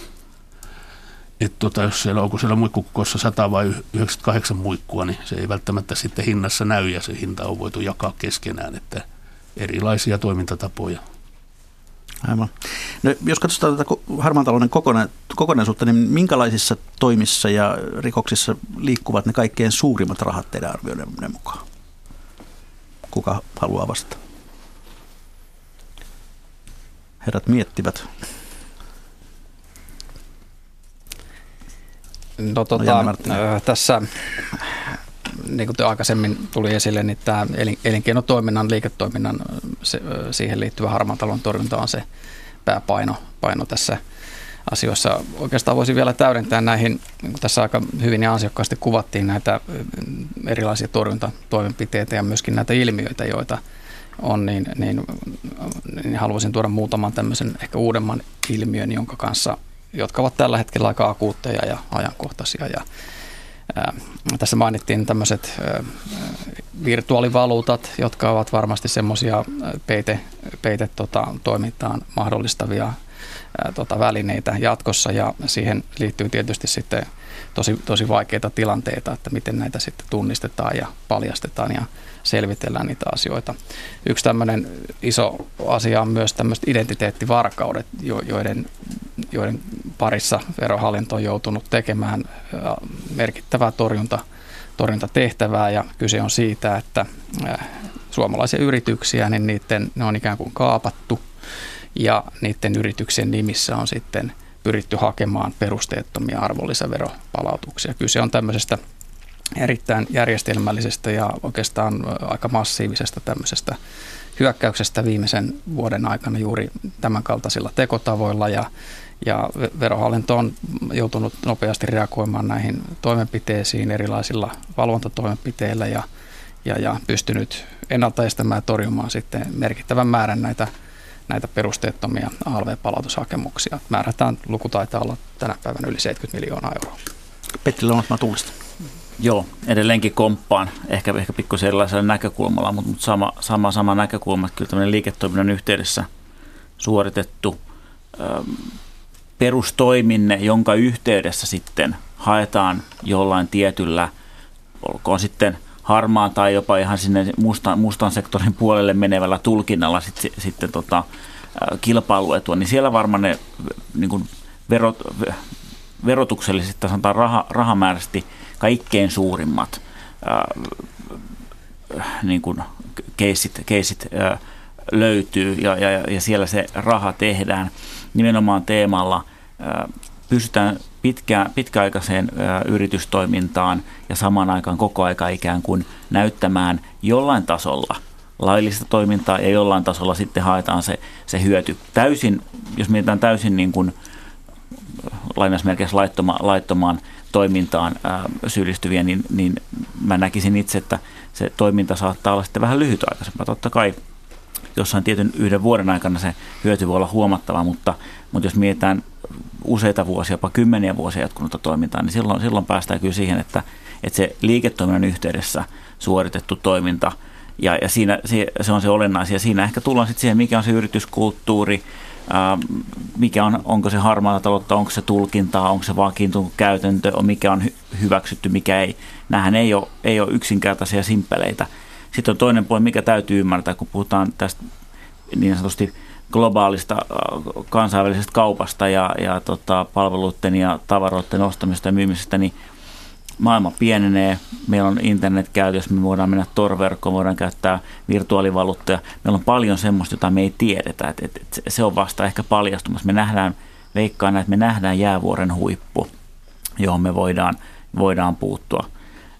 että tota, jos siellä onko siellä muikkukossa 100 vai 98 muikkua, niin se ei välttämättä sitten hinnassa näy ja se hinta on voitu jakaa keskenään, että erilaisia toimintatapoja Aivan. No, jos katsotaan tätä harmaan talouden kokona- kokonaisuutta, niin minkälaisissa toimissa ja rikoksissa liikkuvat ne kaikkein suurimmat rahat teidän arvioiden mukaan? Kuka haluaa vastata? Herrat miettivät. No, tota, no, tässä niin kuin aikaisemmin tuli esille, niin tämä elinkeinotoiminnan, liiketoiminnan, se, siihen liittyvä harmaan talon torjunta on se pääpaino paino tässä asioissa. Oikeastaan voisin vielä täydentää näihin, niin tässä aika hyvin ja ansiokkaasti kuvattiin näitä erilaisia torjuntatoimenpiteitä ja myöskin näitä ilmiöitä, joita on, niin, niin, niin haluaisin tuoda muutaman tämmöisen ehkä uudemman ilmiön, jonka kanssa, jotka ovat tällä hetkellä aika akuutteja ja ajankohtaisia ja tässä mainittiin tämmöiset virtuaalivaluutat, jotka ovat varmasti semmoisia peite, peite tota, toimintaan mahdollistavia tota, välineitä jatkossa. Ja siihen liittyy tietysti sitten tosi, tosi vaikeita tilanteita, että miten näitä sitten tunnistetaan ja paljastetaan. Ja selvitellään niitä asioita. Yksi tämmöinen iso asia on myös tämmöiset identiteettivarkaudet, joiden, joiden parissa verohallinto on joutunut tekemään merkittävää torjunta, torjuntatehtävää ja kyse on siitä, että suomalaisia yrityksiä, niin niiden, ne on ikään kuin kaapattu ja niiden yrityksien nimissä on sitten pyritty hakemaan perusteettomia arvonlisäveropalautuksia. Kyse on tämmöisestä erittäin järjestelmällisestä ja oikeastaan aika massiivisesta tämmöisestä hyökkäyksestä viimeisen vuoden aikana juuri tämän kaltaisilla tekotavoilla ja, ja verohallinto on joutunut nopeasti reagoimaan näihin toimenpiteisiin erilaisilla valvontatoimenpiteillä ja, ja, ja pystynyt ennaltaestämään ja torjumaan sitten merkittävän määrän näitä, näitä perusteettomia ALV-palautushakemuksia. Määrätään luku taitaa olla tänä päivänä yli 70 miljoonaa euroa. Petteri Lounat, tunnistan. Joo, edelleenkin komppaan, ehkä, ehkä pikkusen erilaisella näkökulmalla, mutta, mutta sama, sama, sama näkökulma, että kyllä tämmöinen liiketoiminnan yhteydessä suoritettu ö, perustoiminne, jonka yhteydessä sitten haetaan jollain tietyllä, olkoon sitten harmaan tai jopa ihan sinne mustan, mustan sektorin puolelle menevällä tulkinnalla sit, sitten tota, kilpailuetua, niin siellä varmaan ne niin kuin verot, verotuksellisesti, sanotaan rah, rahamääräisesti kaikkein suurimmat äh, niin kuin keisit, keisit äh, löytyy ja, ja, ja siellä se raha tehdään nimenomaan teemalla äh, pystytään pitkä, pitkäaikaiseen ö, yritystoimintaan ja samaan aikaan koko aika ikään kuin näyttämään jollain tasolla laillista toimintaa ja jollain tasolla sitten haetaan se, se hyöty. Täysin, jos mietitään täysin niin kuin lainausmerkeissä laittoma, laittomaan toimintaan syyllistyviä, niin, niin mä näkisin itse, että se toiminta saattaa olla sitten vähän lyhytaikaisempaa. Totta kai jossain tietyn yhden vuoden aikana se hyöty voi olla huomattava, mutta, mutta jos mietitään useita vuosia, jopa kymmeniä vuosia jatkunutta toimintaa, niin silloin, silloin päästään kyllä siihen, että, että se liiketoiminnan yhteydessä suoritettu toiminta ja, ja siinä, se, se on se olennaisia. Siinä ehkä tullaan sitten siihen, mikä on se yrityskulttuuri, mikä on, onko se harmaata taloutta, onko se tulkintaa, onko se vakiintunut käytäntö, mikä on hyväksytty, mikä ei. Nämähän ei ole, ei ole yksinkertaisia simppeleitä. Sitten on toinen puoli, mikä täytyy ymmärtää, kun puhutaan tästä niin sanotusti globaalista kansainvälisestä kaupasta ja, ja tota, palveluiden ja tavaroiden ostamisesta ja myymisestä, niin maailma pienenee, meillä on internet käytössä, me voidaan mennä torverkkoon, voidaan käyttää virtuaalivaluuttoja. Meillä on paljon semmoista, jota me ei tiedetä, että, että se on vasta ehkä paljastumassa. Me nähdään, veikkaan, että me nähdään jäävuoren huippu, johon me voidaan, voidaan puuttua.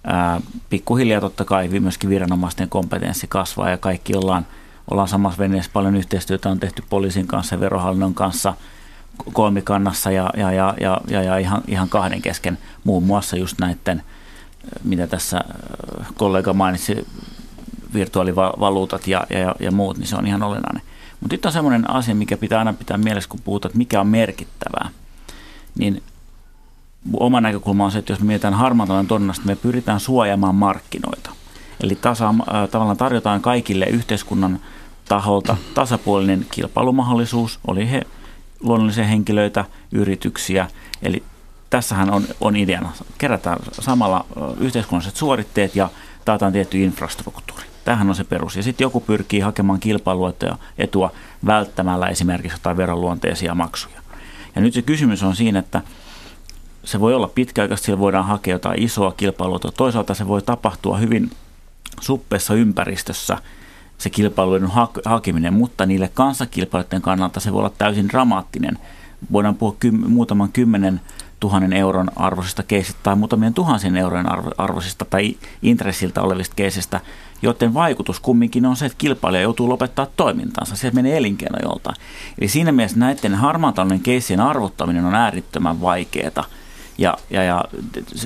Ää, pikkuhiljaa totta kai myöskin viranomaisten kompetenssi kasvaa ja kaikki ollaan, ollaan samassa veneessä. Paljon yhteistyötä on tehty poliisin kanssa ja verohallinnon kanssa – kolmikannassa ja, ja, ja, ja, ja, ja ihan, ihan kahden kesken muun muassa just näiden, mitä tässä kollega mainitsi, virtuaalivaluutat ja, ja, ja muut, niin se on ihan olennainen. Mutta nyt on semmoinen asia, mikä pitää aina pitää mielessä, kun puhutaan, että mikä on merkittävää. Niin oma näkökulma on se, että jos me mietitään harmaan torjunnasta, me pyritään suojaamaan markkinoita. Eli tasa, äh, tavallaan tarjotaan kaikille yhteiskunnan taholta tasapuolinen kilpailumahdollisuus, oli he luonnollisia henkilöitä, yrityksiä. Eli tässähän on, on ideana. Kerätään samalla yhteiskunnalliset suoritteet ja taataan tietty infrastruktuuri. Tähän on se perus. Ja sitten joku pyrkii hakemaan kilpailua ja etua välttämällä esimerkiksi jotain veronluonteisia maksuja. Ja nyt se kysymys on siinä, että se voi olla pitkäaikaisesti, sillä voidaan hakea jotain isoa kilpailua. Toisaalta se voi tapahtua hyvin suppeessa ympäristössä – se kilpailuiden hakeminen, mutta niille kanssakilpailijoiden kannalta se voi olla täysin dramaattinen. Voidaan puhua kym, muutaman kymmenen tuhannen euron arvoisista keisistä tai muutamien tuhansien eurojen arvoisista tai intressiltä olevista keisistä, joiden vaikutus kumminkin on se, että kilpailija joutuu lopettaa toimintansa. Se menee elinkeino joltain. Eli siinä mielessä näiden harmaan keissien arvottaminen on äärittömän vaikeaa. Ja, ja, ja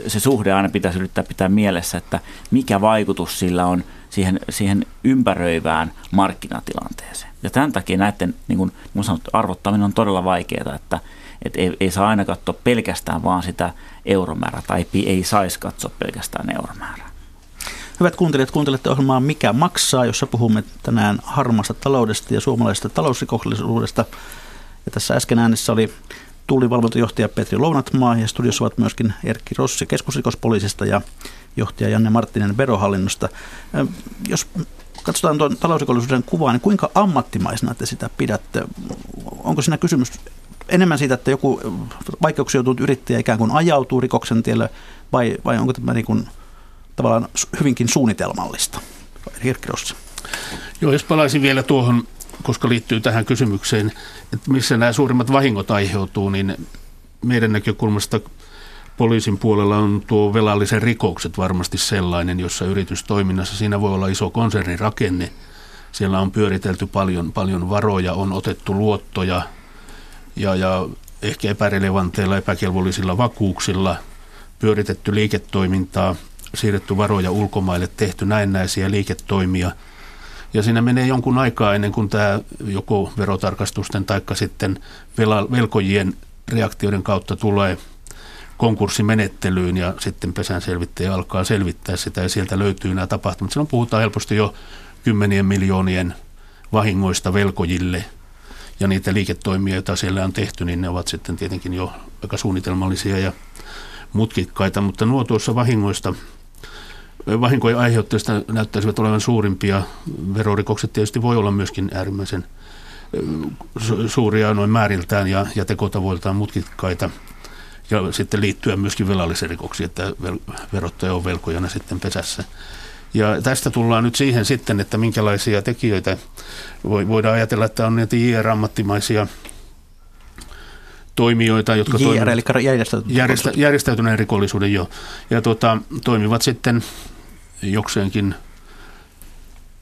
se suhde aina pitäisi yrittää pitää mielessä, että mikä vaikutus sillä on – siihen, siihen ympäröivään markkinatilanteeseen. Ja tämän takia näiden niin kuin, niin sanottu, arvottaminen on todella vaikeaa, että et ei, ei saa aina katsoa pelkästään vaan sitä euromäärää tai ei, saisi katsoa pelkästään euromäärää. Hyvät kuuntelijat, kuuntelette ohjelmaa Mikä maksaa, jossa puhumme tänään harmaasta taloudesta ja suomalaisesta talousrikollisuudesta. Ja tässä äsken äänessä oli tullivalvontajohtaja Petri Lounatmaa ja studiossa ovat myöskin Erkki Rossi keskusrikospoliisista ja johtaja Janne Marttinen verohallinnosta. Jos katsotaan tuon talousrikollisuuden kuvaa, niin kuinka ammattimaisena te sitä pidätte? Onko siinä kysymys enemmän siitä, että joku vaikeuksia joutunut yrittäjä ikään kuin ajautuu rikoksen tielle, vai, vai onko tämä niin kuin, tavallaan hyvinkin suunnitelmallista? Erkki Rossi. Joo, jos palaisin vielä tuohon koska liittyy tähän kysymykseen, että missä nämä suurimmat vahingot aiheutuu, niin meidän näkökulmasta poliisin puolella on tuo velallisen rikokset varmasti sellainen, jossa yritystoiminnassa siinä voi olla iso konsernirakenne. Siellä on pyöritelty paljon, paljon varoja, on otettu luottoja ja, ja ehkä epärelevanteilla, epäkelvollisilla vakuuksilla pyöritetty liiketoimintaa, siirretty varoja ulkomaille, tehty näennäisiä liiketoimia. Ja siinä menee jonkun aikaa ennen kuin tämä joko verotarkastusten tai sitten velkojien reaktioiden kautta tulee konkurssimenettelyyn ja sitten pesän selvittäjä alkaa selvittää sitä ja sieltä löytyy nämä tapahtumat. Silloin puhutaan helposti jo kymmenien miljoonien vahingoista velkojille ja niitä liiketoimia, joita siellä on tehty, niin ne ovat sitten tietenkin jo aika suunnitelmallisia ja mutkikkaita, mutta nuo tuossa vahingoista vahinkojen aiheuttajista näyttäisivät olevan suurimpia. Verorikokset tietysti voi olla myöskin äärimmäisen suuria noin määriltään ja, ja tekotavoiltaan mutkikkaita. Ja sitten liittyä myöskin velallisen rikoksiin, että verottaja on velkojana sitten pesässä. Ja tästä tullaan nyt siihen sitten, että minkälaisia tekijöitä voidaan ajatella, että on näitä JR-ammattimaisia toimijoita, jotka JR, eli järjestäytyneen, järjestä, järjestäytyneen rikollisuuden jo, ja tuota, toimivat sitten jokseenkin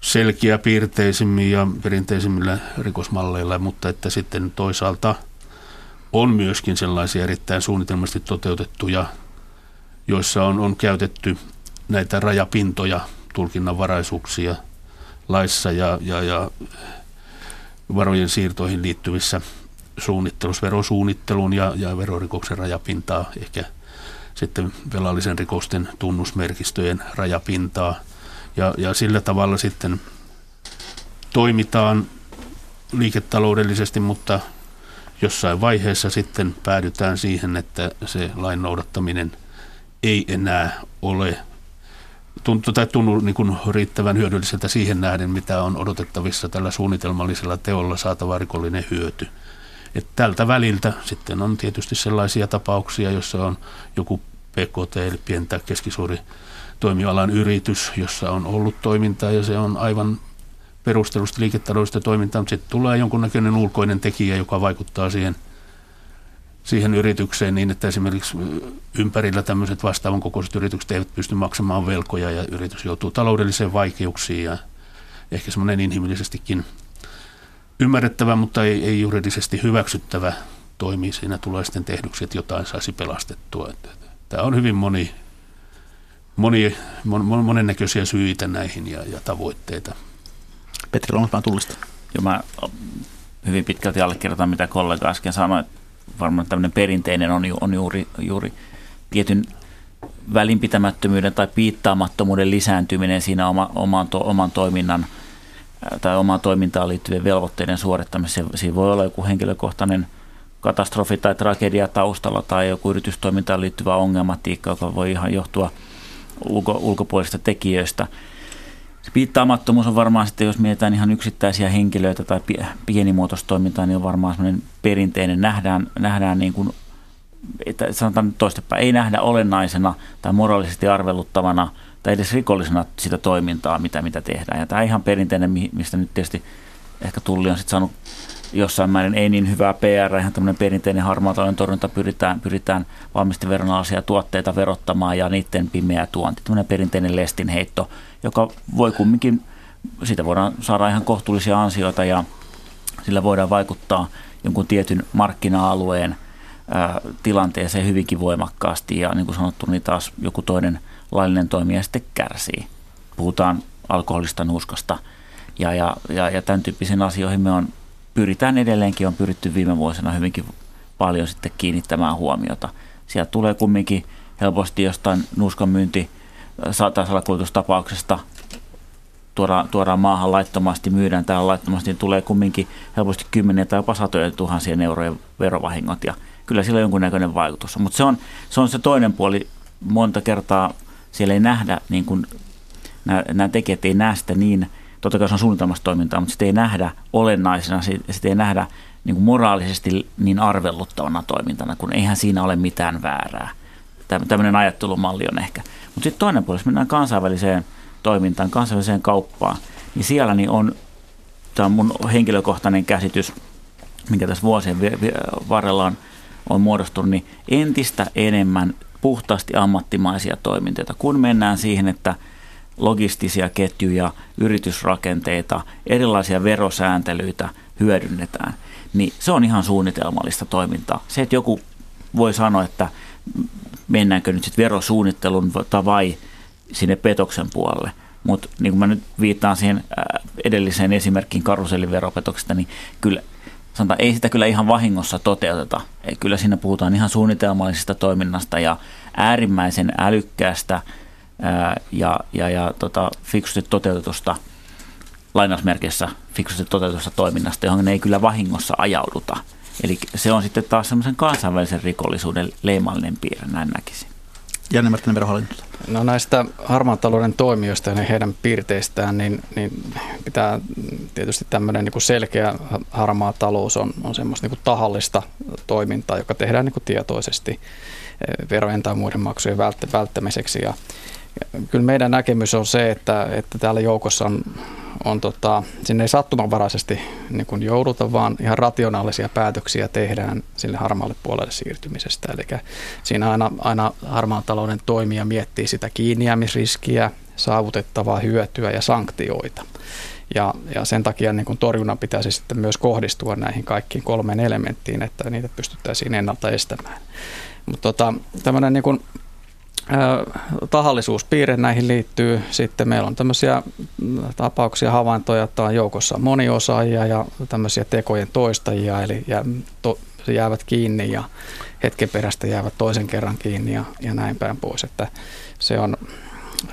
selkeäpiirteisimmin ja perinteisimmillä rikosmalleilla, mutta että sitten toisaalta on myöskin sellaisia erittäin suunnitelmasti toteutettuja, joissa on, on käytetty näitä rajapintoja, tulkinnanvaraisuuksia laissa ja, ja, ja varojen siirtoihin liittyvissä suunnittelussa, verosuunnittelun ja, ja verorikoksen rajapintaa, ehkä sitten velallisen rikosten tunnusmerkistöjen rajapintaa. Ja, ja sillä tavalla sitten toimitaan liiketaloudellisesti, mutta jossain vaiheessa sitten päädytään siihen, että se lain noudattaminen ei enää ole tuntuu, tai tunnu niin kuin riittävän hyödylliseltä siihen nähden, mitä on odotettavissa tällä suunnitelmallisella teolla saatava rikollinen hyöty. Et tältä väliltä sitten on tietysti sellaisia tapauksia, joissa on joku PKT eli pientä keskisuuri toimialan yritys, jossa on ollut toimintaa ja se on aivan perustelusta liiketaloudellista toimintaa, mutta sitten tulee jonkunnäköinen ulkoinen tekijä, joka vaikuttaa siihen, siihen yritykseen niin, että esimerkiksi ympärillä tämmöiset vastaavan kokoiset yritykset eivät pysty maksamaan velkoja ja yritys joutuu taloudelliseen vaikeuksiin ja ehkä semmoinen inhimillisestikin ymmärrettävä, mutta ei, ei juridisesti hyväksyttävä toimi. Siinä tulee sitten tehdyksi, että jotain saisi pelastettua. Tämä on hyvin moni, moni, mon, monennäköisiä syitä näihin ja, ja tavoitteita. Petri Lonkmaan tullista. Joo, mä hyvin pitkälti allekirjoitan, mitä kollega äsken sanoi. Varmaan tämmöinen perinteinen on, on juuri, juuri tietyn välinpitämättömyyden tai piittaamattomuuden lisääntyminen siinä oma, oman, to, oman toiminnan – tai omaan toimintaan liittyvien velvoitteiden suorittamiseen. Siinä voi olla joku henkilökohtainen katastrofi tai tragedia taustalla tai joku yritystoimintaan liittyvä ongelmatiikka, joka voi ihan johtua ulko, ulkopuolisista tekijöistä. Se piittaamattomuus on varmaan sitten, jos mietitään ihan yksittäisiä henkilöitä tai pienimuotoista toimintaa, niin on varmaan sellainen perinteinen, nähdään, nähdään niin kuin, että sanotaan toistepäin, ei nähdä olennaisena tai moraalisesti arveluttavana – tai edes rikollisena sitä toimintaa, mitä, mitä tehdään. Ja tämä ihan perinteinen, mistä nyt tietysti ehkä Tulli on sitten saanut jossain määrin ei niin hyvää PR, ihan tämmöinen perinteinen harmaan torjunta, pyritään, pyritään valmisteveronalaisia tuotteita verottamaan ja niiden pimeä tuonti, tämmöinen perinteinen lestinheitto, joka voi kumminkin, siitä voidaan saada ihan kohtuullisia ansioita ja sillä voidaan vaikuttaa jonkun tietyn markkina-alueen ää, tilanteeseen hyvinkin voimakkaasti ja niin kuin sanottu, niin taas joku toinen – laillinen toimija sitten kärsii. Puhutaan alkoholista, nuuskasta ja, ja, ja, ja tämän tyyppisiin asioihin me on, pyritään edelleenkin, on pyritty viime vuosina hyvinkin paljon sitten kiinnittämään huomiota. Sieltä tulee kumminkin helposti jostain nuuskan myynti tai salakuljetustapauksesta tuodaan, tuodaan maahan laittomasti, myydään täällä laittomasti, niin tulee kumminkin helposti kymmeniä tai jopa satoja tuhansien eurojen verovahingot ja kyllä sillä on jonkunnäköinen vaikutus. Mutta se on, se on se toinen puoli. Monta kertaa siellä ei nähdä, niin kuin, nämä, nämä tekijät ei näe sitä niin, totta kai se on suunnitelmassa toimintaa, mutta sitä ei nähdä olennaisena, sitä ei nähdä niin kuin moraalisesti niin arvelluttavana toimintana, kun eihän siinä ole mitään väärää. Tämmöinen ajattelumalli on ehkä. Mutta sitten toinen puoli, jos mennään kansainväliseen toimintaan, kansainväliseen kauppaan, niin siellä niin on, tämä on mun henkilökohtainen käsitys, minkä tässä vuosien varrella on, on muodostunut, niin entistä enemmän puhtaasti ammattimaisia toimintoja. Kun mennään siihen, että logistisia ketjuja, yritysrakenteita, erilaisia verosääntelyitä hyödynnetään, niin se on ihan suunnitelmallista toimintaa. Se, että joku voi sanoa, että mennäänkö nyt sitten verosuunnittelun vai sinne petoksen puolelle. Mutta niin kuin mä nyt viittaan siihen edelliseen esimerkkiin karuselliveropetoksesta, niin kyllä sanotaan, ei sitä kyllä ihan vahingossa toteuteta. Kyllä siinä puhutaan ihan suunnitelmallisesta toiminnasta ja äärimmäisen älykkäästä ää, ja, ja, ja tota, fiksusti toteutetusta lainausmerkeissä fiksusti toteutetusta toiminnasta, johon ne ei kyllä vahingossa ajauduta. Eli se on sitten taas semmoisen kansainvälisen rikollisuuden leimallinen piirre, näin näkisin. Janne Marttinen verohallinto. No näistä harmaan talouden toimijoista ja heidän piirteistään, niin, niin pitää tietysti tämmöinen niin selkeä harmaa talous on, on semmoista niin tahallista toimintaa, joka tehdään niin tietoisesti eh, verojen tai muiden maksujen välttämiseksi. Ja kyllä meidän näkemys on se, että, että täällä joukossa on on tota, sinne ei sattumanvaraisesti niin kuin jouduta, vaan ihan rationaalisia päätöksiä tehdään sille harmaalle puolelle siirtymisestä. Eli siinä aina, aina harmaan talouden toimija miettii sitä kiinniämisriskiä, saavutettavaa hyötyä ja sanktioita. Ja, ja sen takia niin kuin torjunnan pitäisi sitten myös kohdistua näihin kaikkiin kolmeen elementtiin, että niitä pystyttäisiin ennalta estämään. Mutta tota, tämmöinen niin kuin tahallisuuspiirre näihin liittyy. Sitten meillä on tämmöisiä tapauksia, havaintoja, että on joukossa moniosaajia ja tämmöisiä tekojen toistajia, eli jää, to, jäävät kiinni ja hetken perästä jäävät toisen kerran kiinni ja, ja näin päin pois. Että se on,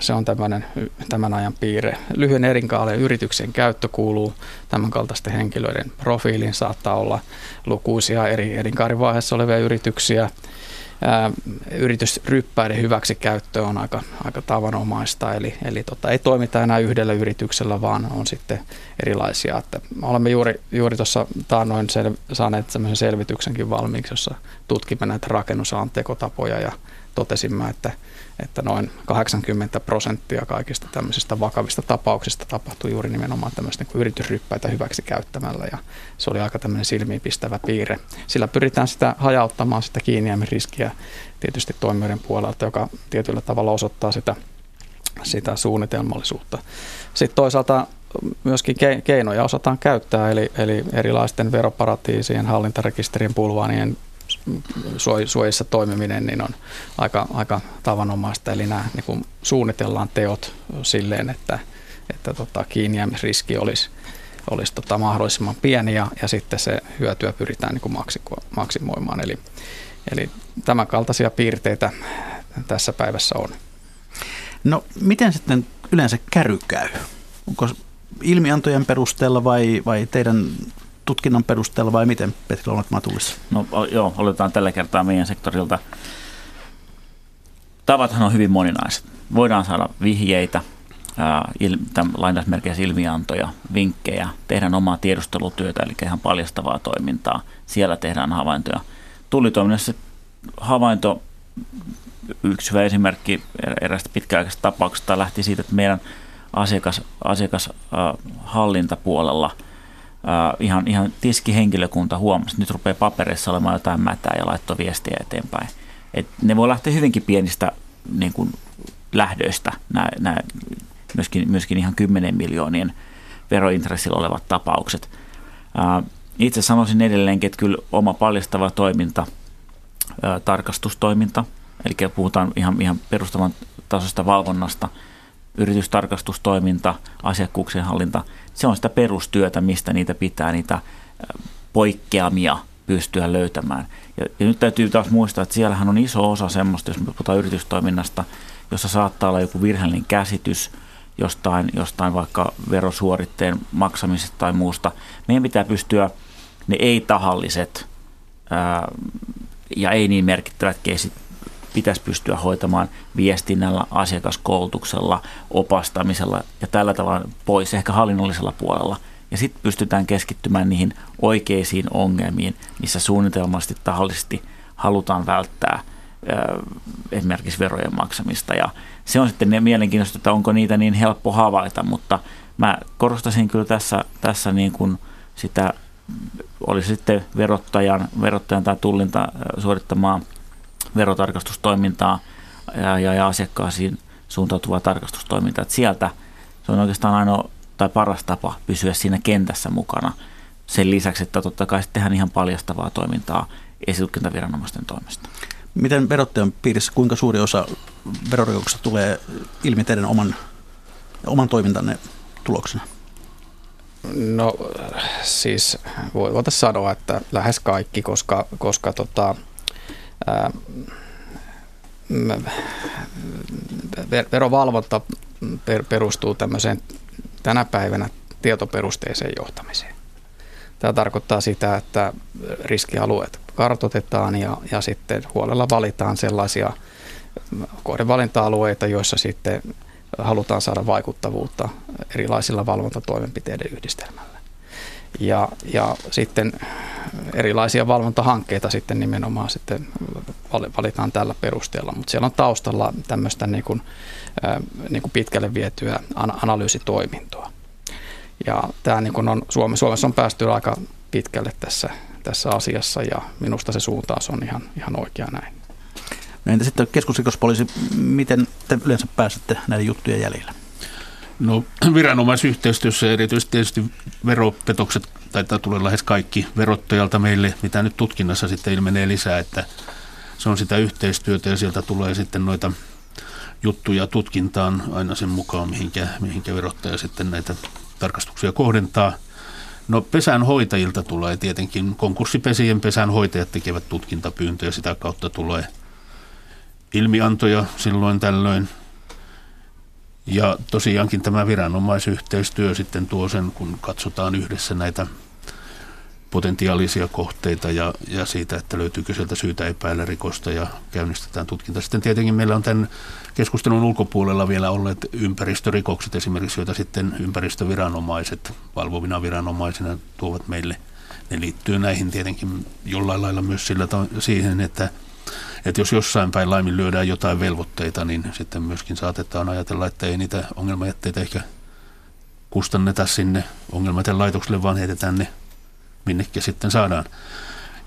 se on tämmöinen, tämän ajan piirre. Lyhyen erinkaaleen yrityksen käyttö kuuluu tämän kaltaisten henkilöiden profiiliin. Saattaa olla lukuisia eri elinkaarivaiheessa olevia yrityksiä, yritysryppäiden hyväksikäyttö on aika, aika tavanomaista, eli, eli tota, ei toimita enää yhdellä yrityksellä, vaan on sitten erilaisia. Että olemme juuri, juuri tuossa taannoin sel, saaneet sellaisen selvityksenkin valmiiksi, jossa tutkimme näitä rakennusalan tekotapoja ja totesimme, että että noin 80 prosenttia kaikista tämmöisistä vakavista tapauksista tapahtui juuri nimenomaan tämmöistä niin yritysryppäitä hyväksi käyttämällä ja se oli aika tämmöinen silmiinpistävä piirre. Sillä pyritään sitä hajauttamaan sitä kiinniämisriskiä tietysti toimijoiden puolelta, joka tietyllä tavalla osoittaa sitä, sitä suunnitelmallisuutta. Sitten toisaalta myöskin keinoja osataan käyttää, eli, eli erilaisten veroparatiisien, hallintarekisterien, pulvaanien suojissa toimiminen niin on aika, aika tavanomaista. Eli nämä niin kuin suunnitellaan teot silleen, että, että tota, kiinnijäämisriski olisi, olisi tota mahdollisimman pieni ja, ja sitten se hyötyä pyritään niin maksimoimaan. Eli, eli tämän kaltaisia piirteitä tässä päivässä on. No miten sitten yleensä käry käy? Onko ilmiantojen perusteella vai, vai teidän tutkinnan perusteella vai miten Petri Lounatmaa tulisi? No joo, oletetaan tällä kertaa meidän sektorilta. Tavathan on hyvin moninaiset. Voidaan saada vihjeitä, lainausmerkeissä ilmiantoja, vinkkejä, tehdään omaa tiedustelutyötä, eli ihan paljastavaa toimintaa. Siellä tehdään havaintoja. Tullitoiminnassa havainto, yksi hyvä esimerkki erästä pitkäaikaisesta tapauksesta lähti siitä, että meidän asiakas, asiakashallintapuolella – äh, ihan, ihan tiskihenkilökunta huomasi, että nyt rupeaa paperissa olemaan jotain mätää ja laittoi viestiä eteenpäin. Et ne voi lähteä hyvinkin pienistä niin kuin lähdöistä, nämä, nämä myöskin, myöskin ihan 10 miljoonien verointressillä olevat tapaukset. Äh, itse sanoisin edelleenkin, että kyllä oma paljastava toiminta, äh, tarkastustoiminta, eli puhutaan ihan, ihan perustavan tasosta valvonnasta – yritystarkastustoiminta, asiakkuuksien hallinta, se on sitä perustyötä, mistä niitä pitää niitä poikkeamia pystyä löytämään. Ja, ja nyt täytyy taas muistaa, että siellähän on iso osa semmoista, jos me puhutaan yritystoiminnasta, jossa saattaa olla joku virheellinen käsitys jostain, jostain vaikka verosuoritteen maksamisesta tai muusta. Meidän pitää pystyä ne ei-tahalliset ää, ja ei niin merkittävät pitäisi pystyä hoitamaan viestinnällä, asiakaskoulutuksella, opastamisella ja tällä tavalla pois ehkä hallinnollisella puolella. Ja sitten pystytään keskittymään niihin oikeisiin ongelmiin, missä suunnitelmallisesti tahallisesti halutaan välttää esimerkiksi verojen maksamista. Ja se on sitten mielenkiintoista, että onko niitä niin helppo havaita, mutta mä korostasin kyllä tässä, tässä niin kuin sitä, olisi sitten verottajan, verottajan tai tullinta suorittamaa verotarkastustoimintaa ja, ja, ja asiakkaisiin suuntautuvaa tarkastustoimintaa. Että sieltä se on oikeastaan ainoa tai paras tapa pysyä siinä kentässä mukana. Sen lisäksi, että totta kai tehdään ihan paljastavaa toimintaa esitutkintaviranomaisten toimesta. Miten verottajan piirissä, kuinka suuri osa verorikoksista tulee ilmi teidän oman, oman toimintanne tuloksena? No siis voitaisiin sanoa, että lähes kaikki, koska, koska tota, verovalvonta perustuu tämmöiseen tänä päivänä tietoperusteiseen johtamiseen. Tämä tarkoittaa sitä, että riskialueet kartotetaan ja, ja sitten huolella valitaan sellaisia kohdevalinta-alueita, joissa sitten halutaan saada vaikuttavuutta erilaisilla valvontatoimenpiteiden yhdistelmällä. Ja, ja sitten erilaisia valvontahankkeita sitten nimenomaan sitten valitaan tällä perusteella, mutta siellä on taustalla tämmöistä niin kuin, niin kuin pitkälle vietyä analyysitoimintoa. Ja tämä niin kuin on, Suomessa on päästy aika pitkälle tässä, tässä asiassa ja minusta se suuntaus on ihan, ihan oikea näin. No entä sitten keskusrikospoliisi, miten te yleensä pääsette näiden juttujen jäljille? No viranomaisyhteistyössä erityisesti tietysti veropetokset taitaa tulla lähes kaikki verottajalta meille, mitä nyt tutkinnassa sitten ilmenee lisää, että se on sitä yhteistyötä ja sieltä tulee sitten noita juttuja tutkintaan aina sen mukaan, mihinkä, mihinkä verottaja sitten näitä tarkastuksia kohdentaa. No pesänhoitajilta tulee tietenkin, konkurssipesien pesänhoitajat tekevät tutkintapyyntöjä, sitä kautta tulee ilmiantoja silloin tällöin. Ja tosiaankin tämä viranomaisyhteistyö sitten tuo sen, kun katsotaan yhdessä näitä potentiaalisia kohteita ja, ja siitä, että löytyykö sieltä syytä epäillä rikosta ja käynnistetään tutkinta. Sitten tietenkin meillä on tämän keskustelun ulkopuolella vielä olleet ympäristörikokset esimerkiksi, joita sitten ympäristöviranomaiset valvovina viranomaisina tuovat meille. Ne liittyy näihin tietenkin jollain lailla myös sillä siihen, että että jos jossain päin laiminlyödään jotain velvoitteita, niin sitten myöskin saatetaan ajatella, että ei niitä ongelmajätteitä ehkä kustanneta sinne laitokselle, vaan heitetään ne minnekin sitten saadaan.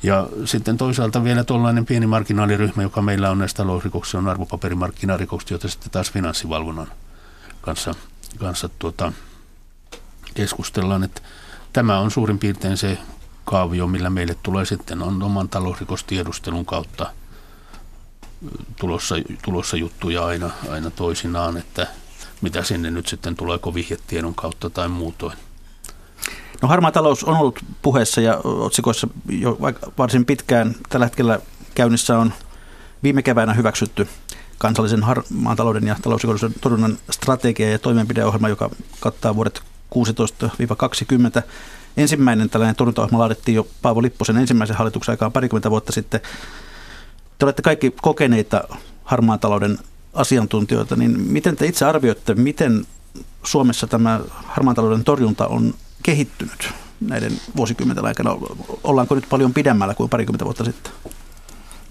Ja sitten toisaalta vielä tuollainen pieni marginaaliryhmä, joka meillä on näistä talousrikoksista, on arvopaperimarkkinarikokset, joita sitten taas finanssivalvonnan kanssa, kanssa tuota, keskustellaan. Että tämä on suurin piirtein se kaavio, millä meille tulee sitten on oman talousrikostiedustelun kautta tulossa, tulossa juttuja aina, aina toisinaan, että mitä sinne nyt sitten tulee vihjetiedon kautta tai muutoin. No harmaa talous on ollut puheessa ja otsikoissa jo varsin pitkään. Tällä hetkellä käynnissä on viime keväänä hyväksytty kansallisen harmaan talouden ja talousrikollisuuden torjunnan strategia ja toimenpideohjelma, joka kattaa vuodet 16-20. Ensimmäinen tällainen torjuntaohjelma laadittiin jo Paavo Lipposen ensimmäisen hallituksen aikaan parikymmentä vuotta sitten. Te olette kaikki kokeneita harmaan talouden asiantuntijoita, niin miten te itse arvioitte, miten Suomessa tämä harmaan talouden torjunta on kehittynyt näiden vuosikymmenten aikana? Ollaanko nyt paljon pidemmällä kuin parikymmentä vuotta sitten?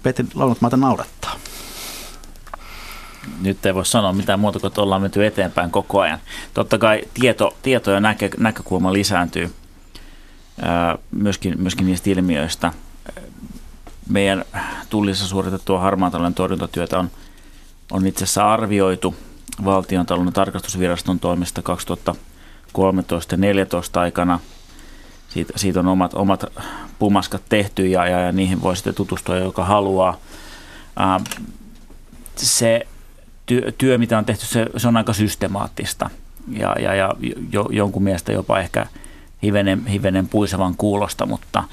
Petri Launatmaata naurattaa. Nyt ei voi sanoa mitään muuta kuin, että ollaan menty eteenpäin koko ajan. Totta kai tieto, tieto ja näkö, näkökulma lisääntyy ää, myöskin, myöskin niistä ilmiöistä. Meidän tullissa suoritettua harmaan talouden torjuntatyötä on, on itse asiassa arvioitu valtion talouden tarkastusviraston toimesta 2000 13 ja 14 aikana. Siitä, siitä on omat, omat pumaskat tehty ja, ja, ja niihin voi sitten tutustua, joka haluaa. Ää, se työ, työ, mitä on tehty, se, se on aika systemaattista ja, ja, ja jo, jonkun mielestä jopa ehkä hivenen, hivenen puisevan kuulosta, mutta,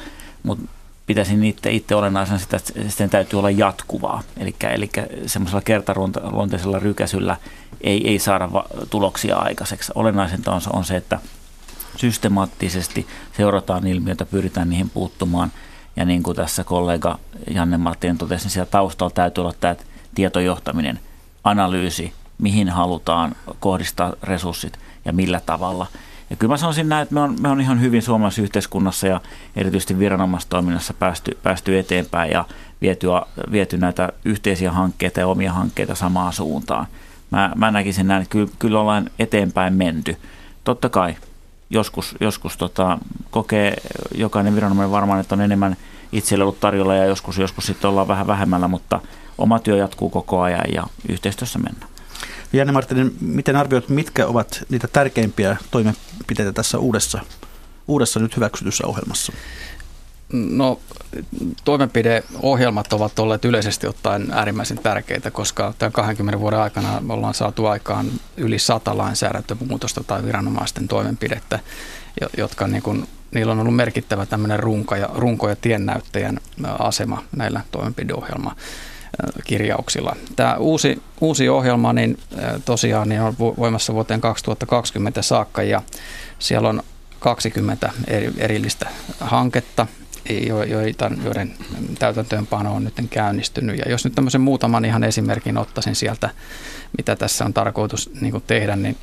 mutta pitäisin itse, itse olennaisena sitä, että sen täytyy olla jatkuvaa. Eli, eli semmoisella kertaluonteisella rykäsyllä ei, ei saada va- tuloksia aikaiseksi. Olennaisinta on, on se, että systemaattisesti seurataan ilmiötä, pyritään niihin puuttumaan. Ja niin kuin tässä kollega Janne Martin totesi, niin siellä taustalla täytyy olla tämä tietojohtaminen, analyysi, mihin halutaan kohdistaa resurssit ja millä tavalla – ja kyllä mä sanoisin näin, että me on, me on ihan hyvin suomalaisessa yhteiskunnassa ja erityisesti viranomaistoiminnassa päästy, päästy eteenpäin ja viety, viety näitä yhteisiä hankkeita ja omia hankkeita samaan suuntaan. Mä, mä näkisin näin, että kyllä, kyllä ollaan eteenpäin menty. Totta kai joskus, joskus tota, kokee jokainen viranomainen varmaan, että on enemmän itselle ollut tarjolla ja joskus, joskus sitten ollaan vähän vähemmällä, mutta oma työ jatkuu koko ajan ja yhteistyössä mennään. Janne Martinen, miten arvioit, mitkä ovat niitä tärkeimpiä toimenpiteitä tässä uudessa, uudessa nyt hyväksytyssä ohjelmassa? No toimenpideohjelmat ovat olleet yleisesti ottaen äärimmäisen tärkeitä, koska tämän 20 vuoden aikana me ollaan saatu aikaan yli sata lainsäädäntömuutosta tai viranomaisten toimenpidettä, jotka niin kuin, niillä on ollut merkittävä tämmöinen runko ja, runko ja tiennäyttäjän asema näillä toimenpideohjelma kirjauksilla. Tämä uusi, uusi ohjelma niin tosiaan niin on voimassa vuoteen 2020 saakka ja siellä on 20 erillistä hanketta, joita, joiden täytäntöönpano on nyt käynnistynyt. Ja jos nyt tämmöisen muutaman ihan esimerkin ottaisin sieltä, mitä tässä on tarkoitus niin tehdä, niin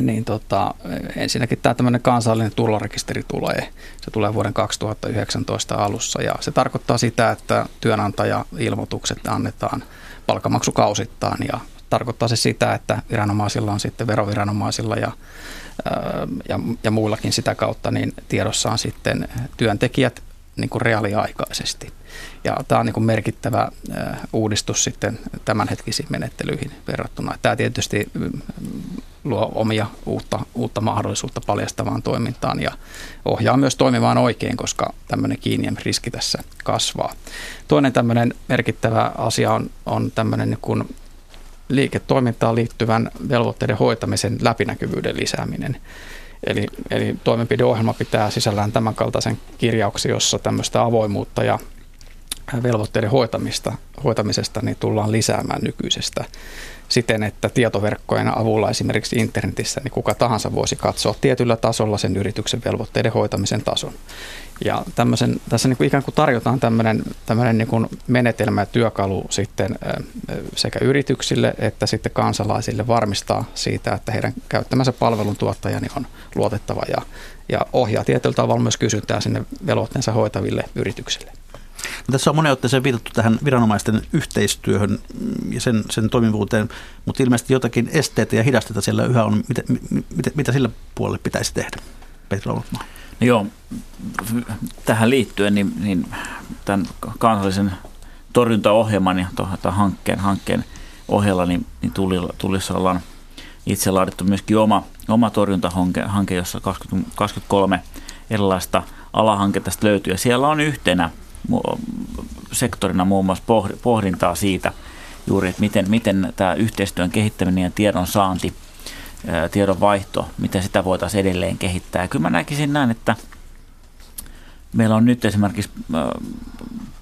niin tota, ensinnäkin tämä tämmöinen kansallinen tulorekisteri tulee. Se tulee vuoden 2019 alussa ja se tarkoittaa sitä, että työnantaja-ilmoitukset annetaan palkamaksukausittain ja tarkoittaa se sitä, että viranomaisilla on sitten veroviranomaisilla ja, ja, ja muillakin sitä kautta niin tiedossa on sitten työntekijät niin kuin reaaliaikaisesti. Ja tämä on niin kuin merkittävä uudistus sitten tämänhetkisiin menettelyihin verrattuna. Tämä tietysti luo omia uutta, uutta mahdollisuutta paljastavaan toimintaan ja ohjaa myös toimimaan oikein, koska tämmöinen kiinnien riski tässä kasvaa. Toinen tämmöinen merkittävä asia on, on tämmöinen niin liiketoimintaan liittyvän velvoitteiden hoitamisen läpinäkyvyyden lisääminen. Eli, eli toimenpideohjelma pitää sisällään tämän kaltaisen kirjauksen, jossa tämmöistä avoimuutta ja velvoitteiden hoitamista, hoitamisesta niin tullaan lisäämään nykyisestä siten, että tietoverkkojen avulla esimerkiksi internetissä niin kuka tahansa voisi katsoa tietyllä tasolla sen yrityksen velvoitteiden hoitamisen tason. Ja tässä niin kuin ikään kuin tarjotaan tämmöinen, tämmöinen niin kuin menetelmä ja työkalu sitten sekä yrityksille että sitten kansalaisille varmistaa siitä, että heidän käyttämänsä palveluntuottaja niin on luotettava ja, ja ohjaa tietyllä tavalla myös kysyntää sinne velvoitteensa hoitaville yrityksille. Tässä on monen otteeseen viitattu tähän viranomaisten yhteistyöhön ja sen, sen toimivuuteen, mutta ilmeisesti jotakin esteitä ja hidasteita siellä yhä on. Mitä, mitä, mitä sillä puolelle pitäisi tehdä? Petri No joo, tähän liittyen niin, niin tämän kansallisen torjuntaohjelman ja tuota hankkeen, hankkeen ohjella niin, niin tuli, tulisi ollaan itse laadittu myöskin oma, oma torjuntahanke, hanke, jossa 20, 23 erilaista alahanketta löytyy. Ja siellä on yhtenä sektorina muun muassa pohdintaa siitä juuri, että miten, miten tämä yhteistyön kehittäminen ja tiedon saanti, tiedon vaihto, miten sitä voitaisiin edelleen kehittää. Ja kyllä mä näkisin näin, että meillä on nyt esimerkiksi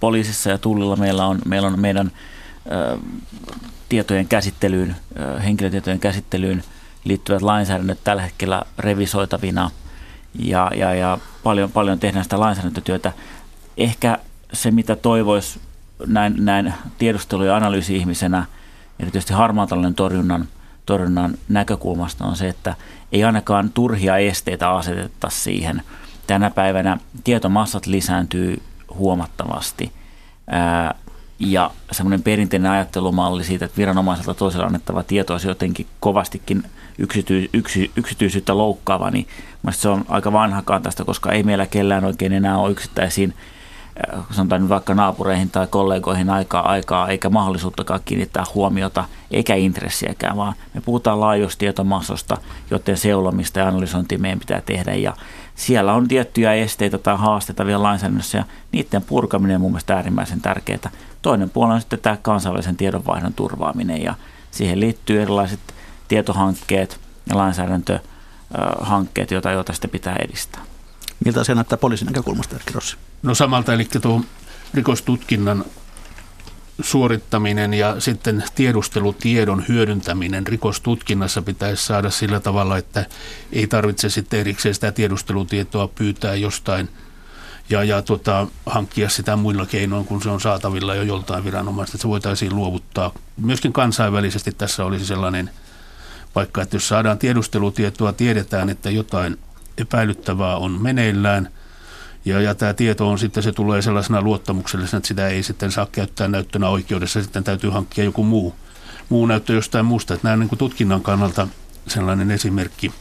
poliisissa ja tullilla meillä on, meillä on meidän tietojen käsittelyyn, henkilötietojen käsittelyyn liittyvät lainsäädännöt tällä hetkellä revisoitavina ja, ja, ja paljon, paljon tehdään sitä lainsäädäntötyötä. Ehkä se, mitä toivoisi näin, näin tiedustelu- ja analyysi-ihmisenä, erityisesti harmaan torjunnan, torjunnan näkökulmasta on se, että ei ainakaan turhia esteitä aseteta siihen. Tänä päivänä tietomassat lisääntyy huomattavasti ää, ja semmoinen perinteinen ajattelumalli siitä, että viranomaiselta toisella annettava tieto olisi jotenkin kovastikin yksity, yksy, yksityisyyttä loukkaava, niin se on aika vanhakantaista, koska ei meillä kellään oikein enää ole yksittäisiin sanotaan nyt vaikka naapureihin tai kollegoihin aikaa, aikaa eikä mahdollisuuttakaan kiinnittää huomiota eikä intressiäkään, vaan me puhutaan laajoista tietomassosta, joten seulomista ja analysointia meidän pitää tehdä ja siellä on tiettyjä esteitä tai haasteita vielä lainsäädännössä ja niiden purkaminen on mun mielestä äärimmäisen tärkeää. Toinen puoli on sitten tämä kansainvälisen tiedonvaihdon turvaaminen ja siihen liittyy erilaiset tietohankkeet ja lainsäädäntöhankkeet, joita, joita sitten pitää edistää. Miltä se näyttää poliisin näkökulmasta, Erkki Rossi? No samalta, eli tuo rikostutkinnan suorittaminen ja sitten tiedustelutiedon hyödyntäminen rikostutkinnassa pitäisi saada sillä tavalla, että ei tarvitse sitten erikseen sitä tiedustelutietoa pyytää jostain ja, ja tota, hankkia sitä muilla keinoin, kun se on saatavilla jo joltain viranomaista, että se voitaisiin luovuttaa. Myöskin kansainvälisesti tässä olisi sellainen paikka, että jos saadaan tiedustelutietoa, tiedetään, että jotain epäilyttävää on meneillään. Ja, ja tämä tieto on sitten, se tulee sellaisena luottamuksellisena, että sitä ei sitten saa käyttää näyttönä oikeudessa. Sitten täytyy hankkia joku muu, muu näyttö jostain muusta. Että nämä on niin kuin tutkinnan kannalta sellainen esimerkki.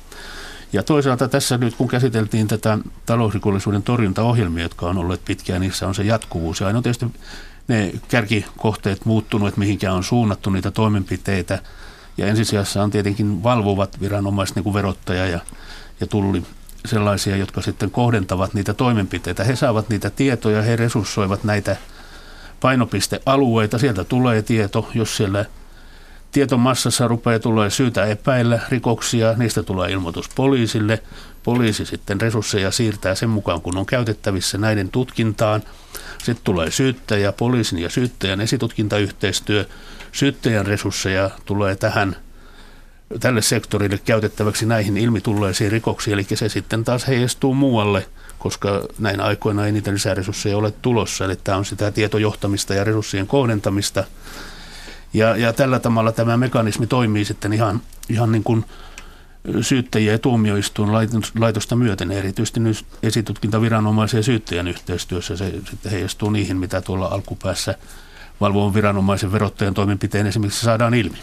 Ja toisaalta tässä nyt, kun käsiteltiin tätä talousrikollisuuden torjuntaohjelmia, jotka on olleet pitkään, niissä on se jatkuvuus. Ja aina on tietysti ne kärkikohteet muuttunut, että mihinkään on suunnattu niitä toimenpiteitä. Ja ensisijassa on tietenkin valvovat viranomaiset, niin kuin verottaja ja, ja tulli, sellaisia, jotka sitten kohdentavat niitä toimenpiteitä. He saavat niitä tietoja, he resurssoivat näitä painopistealueita. Sieltä tulee tieto, jos siellä tietomassassa rupeaa tulee syytä epäillä rikoksia, niistä tulee ilmoitus poliisille. Poliisi sitten resursseja siirtää sen mukaan, kun on käytettävissä näiden tutkintaan. Sitten tulee syyttäjä, poliisin ja syyttäjän esitutkintayhteistyö. Syyttäjän resursseja tulee tähän tälle sektorille käytettäväksi näihin ilmitulleisiin rikoksiin, eli se sitten taas heijastuu muualle, koska näin aikoina niitä lisäresursseja ole tulossa, eli tämä on sitä tietojohtamista ja resurssien kohdentamista. Ja, ja tällä tavalla tämä mekanismi toimii sitten ihan, ihan niin kuin syyttäjiä ja tuomioistuin laitosta myöten, erityisesti nyt esitutkintaviranomaisen ja syyttäjän yhteistyössä se sitten heijastuu niihin, mitä tuolla alkupäässä valvovan viranomaisen verottajan toimenpiteen esimerkiksi saadaan ilmi.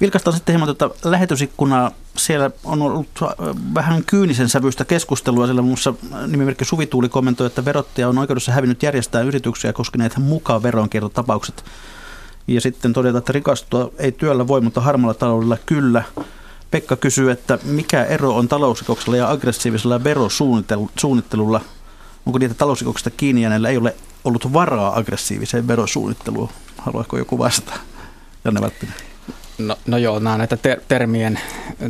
Vilkastaan sitten hieman tuota lähetysikkunaa. Siellä on ollut äh, vähän kyynisen sävyistä keskustelua, sillä muun muassa nimimerkki Suvituuli kommentoi, että verottaja on oikeudessa hävinnyt järjestää yrityksiä koskeneet mukaan veronkiertotapaukset. Ja sitten todeta, että rikastua ei työllä voi, mutta harmalla taloudella kyllä. Pekka kysyy, että mikä ero on talousrikoksella ja aggressiivisella verosuunnittelulla? Onko niitä talousrikoksista kiinni ja ei ole ollut varaa aggressiiviseen verosuunnitteluun? Haluaako joku vastata? Janne Välttinen. No, no joo, nämä näitä ter- termien,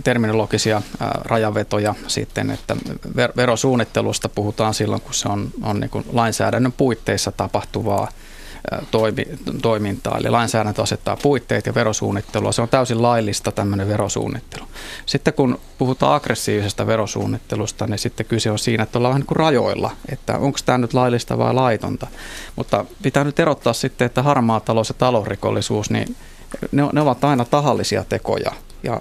terminologisia rajavetoja sitten, että ver- verosuunnittelusta puhutaan silloin, kun se on, on niin lainsäädännön puitteissa tapahtuvaa toimi, toimintaa. Eli lainsäädäntö asettaa puitteet ja verosuunnittelua. Se on täysin laillista tämmöinen verosuunnittelu. Sitten kun puhutaan aggressiivisesta verosuunnittelusta, niin sitten kyse on siinä, että ollaan vähän niin kuin rajoilla, että onko tämä nyt laillista vai laitonta. Mutta pitää nyt erottaa sitten, että harmaa talous ja talousrikollisuus, niin ne, ne ovat aina tahallisia tekoja ja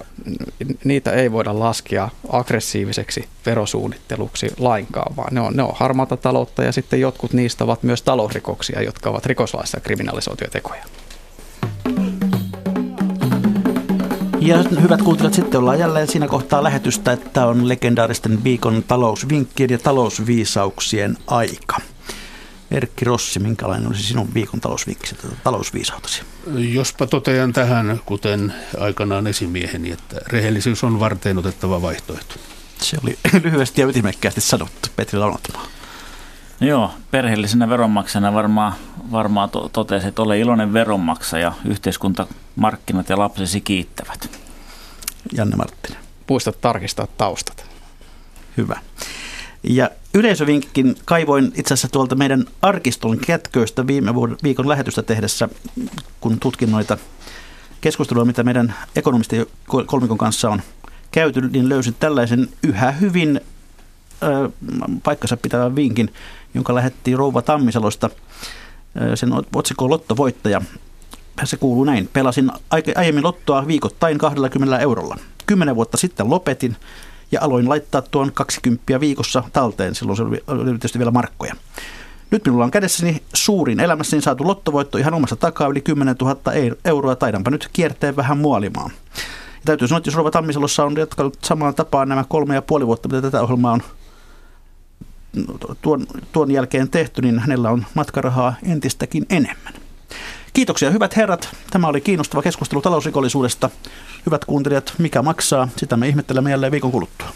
niitä ei voida laskea aggressiiviseksi verosuunnitteluksi lainkaan, vaan ne on, ne on harmaata taloutta ja sitten jotkut niistä ovat myös talousrikoksia, jotka ovat rikoslaissa kriminalisoituja tekoja. Ja hyvät kuuntelijat, sitten ollaan jälleen siinä kohtaa lähetystä, että on legendaaristen viikon talousvinkkien ja talousviisauksien aika. Erkki Rossi, minkälainen olisi sinun viikon talousviisautasi? Jospa totean tähän, kuten aikanaan esimieheni, että rehellisyys on varteen otettava vaihtoehto. Se oli lyhyesti ja ytimekkäästi sanottu, Petri Launatmaa. Joo, perheellisenä veronmaksajana varmaan, varmaan to- totesi, että ole iloinen veronmaksaja. Yhteiskunta, markkinat ja lapsesi kiittävät. Janne Marttinen. Muista tarkistaa taustat. Hyvä. Ja yleisövinkin kaivoin itse asiassa tuolta meidän arkiston kätköistä viime viikon lähetystä tehdessä, kun tutkin noita keskustelua, mitä meidän ekonomisten kolmikon kanssa on käyty, niin löysin tällaisen yhä hyvin ö, paikkansa pitävän vinkin, jonka lähetti Rouva Tammisalosta. Sen otsikko Lottovoittaja. Se kuuluu näin. Pelasin aiemmin lottoa viikoittain 20 eurolla. Kymmenen vuotta sitten lopetin ja aloin laittaa tuon 20 viikossa talteen. Silloin se oli tietysti vielä markkoja. Nyt minulla on kädessäni suurin elämässäni saatu lottovoitto ihan omasta takaa yli 10 000 euroa. Taidanpa nyt kierteen vähän muolimaan. Ja täytyy sanoa, että jos Rova Tammisalossa on jatkanut samaan tapaan nämä kolme ja puoli vuotta, mitä tätä ohjelmaa on tuon, tuon jälkeen tehty, niin hänellä on matkarahaa entistäkin enemmän. Kiitoksia hyvät herrat. Tämä oli kiinnostava keskustelu talousrikollisuudesta. Hyvät kuuntelijat, mikä maksaa? Sitä me ihmettelemme jälleen viikon kuluttua.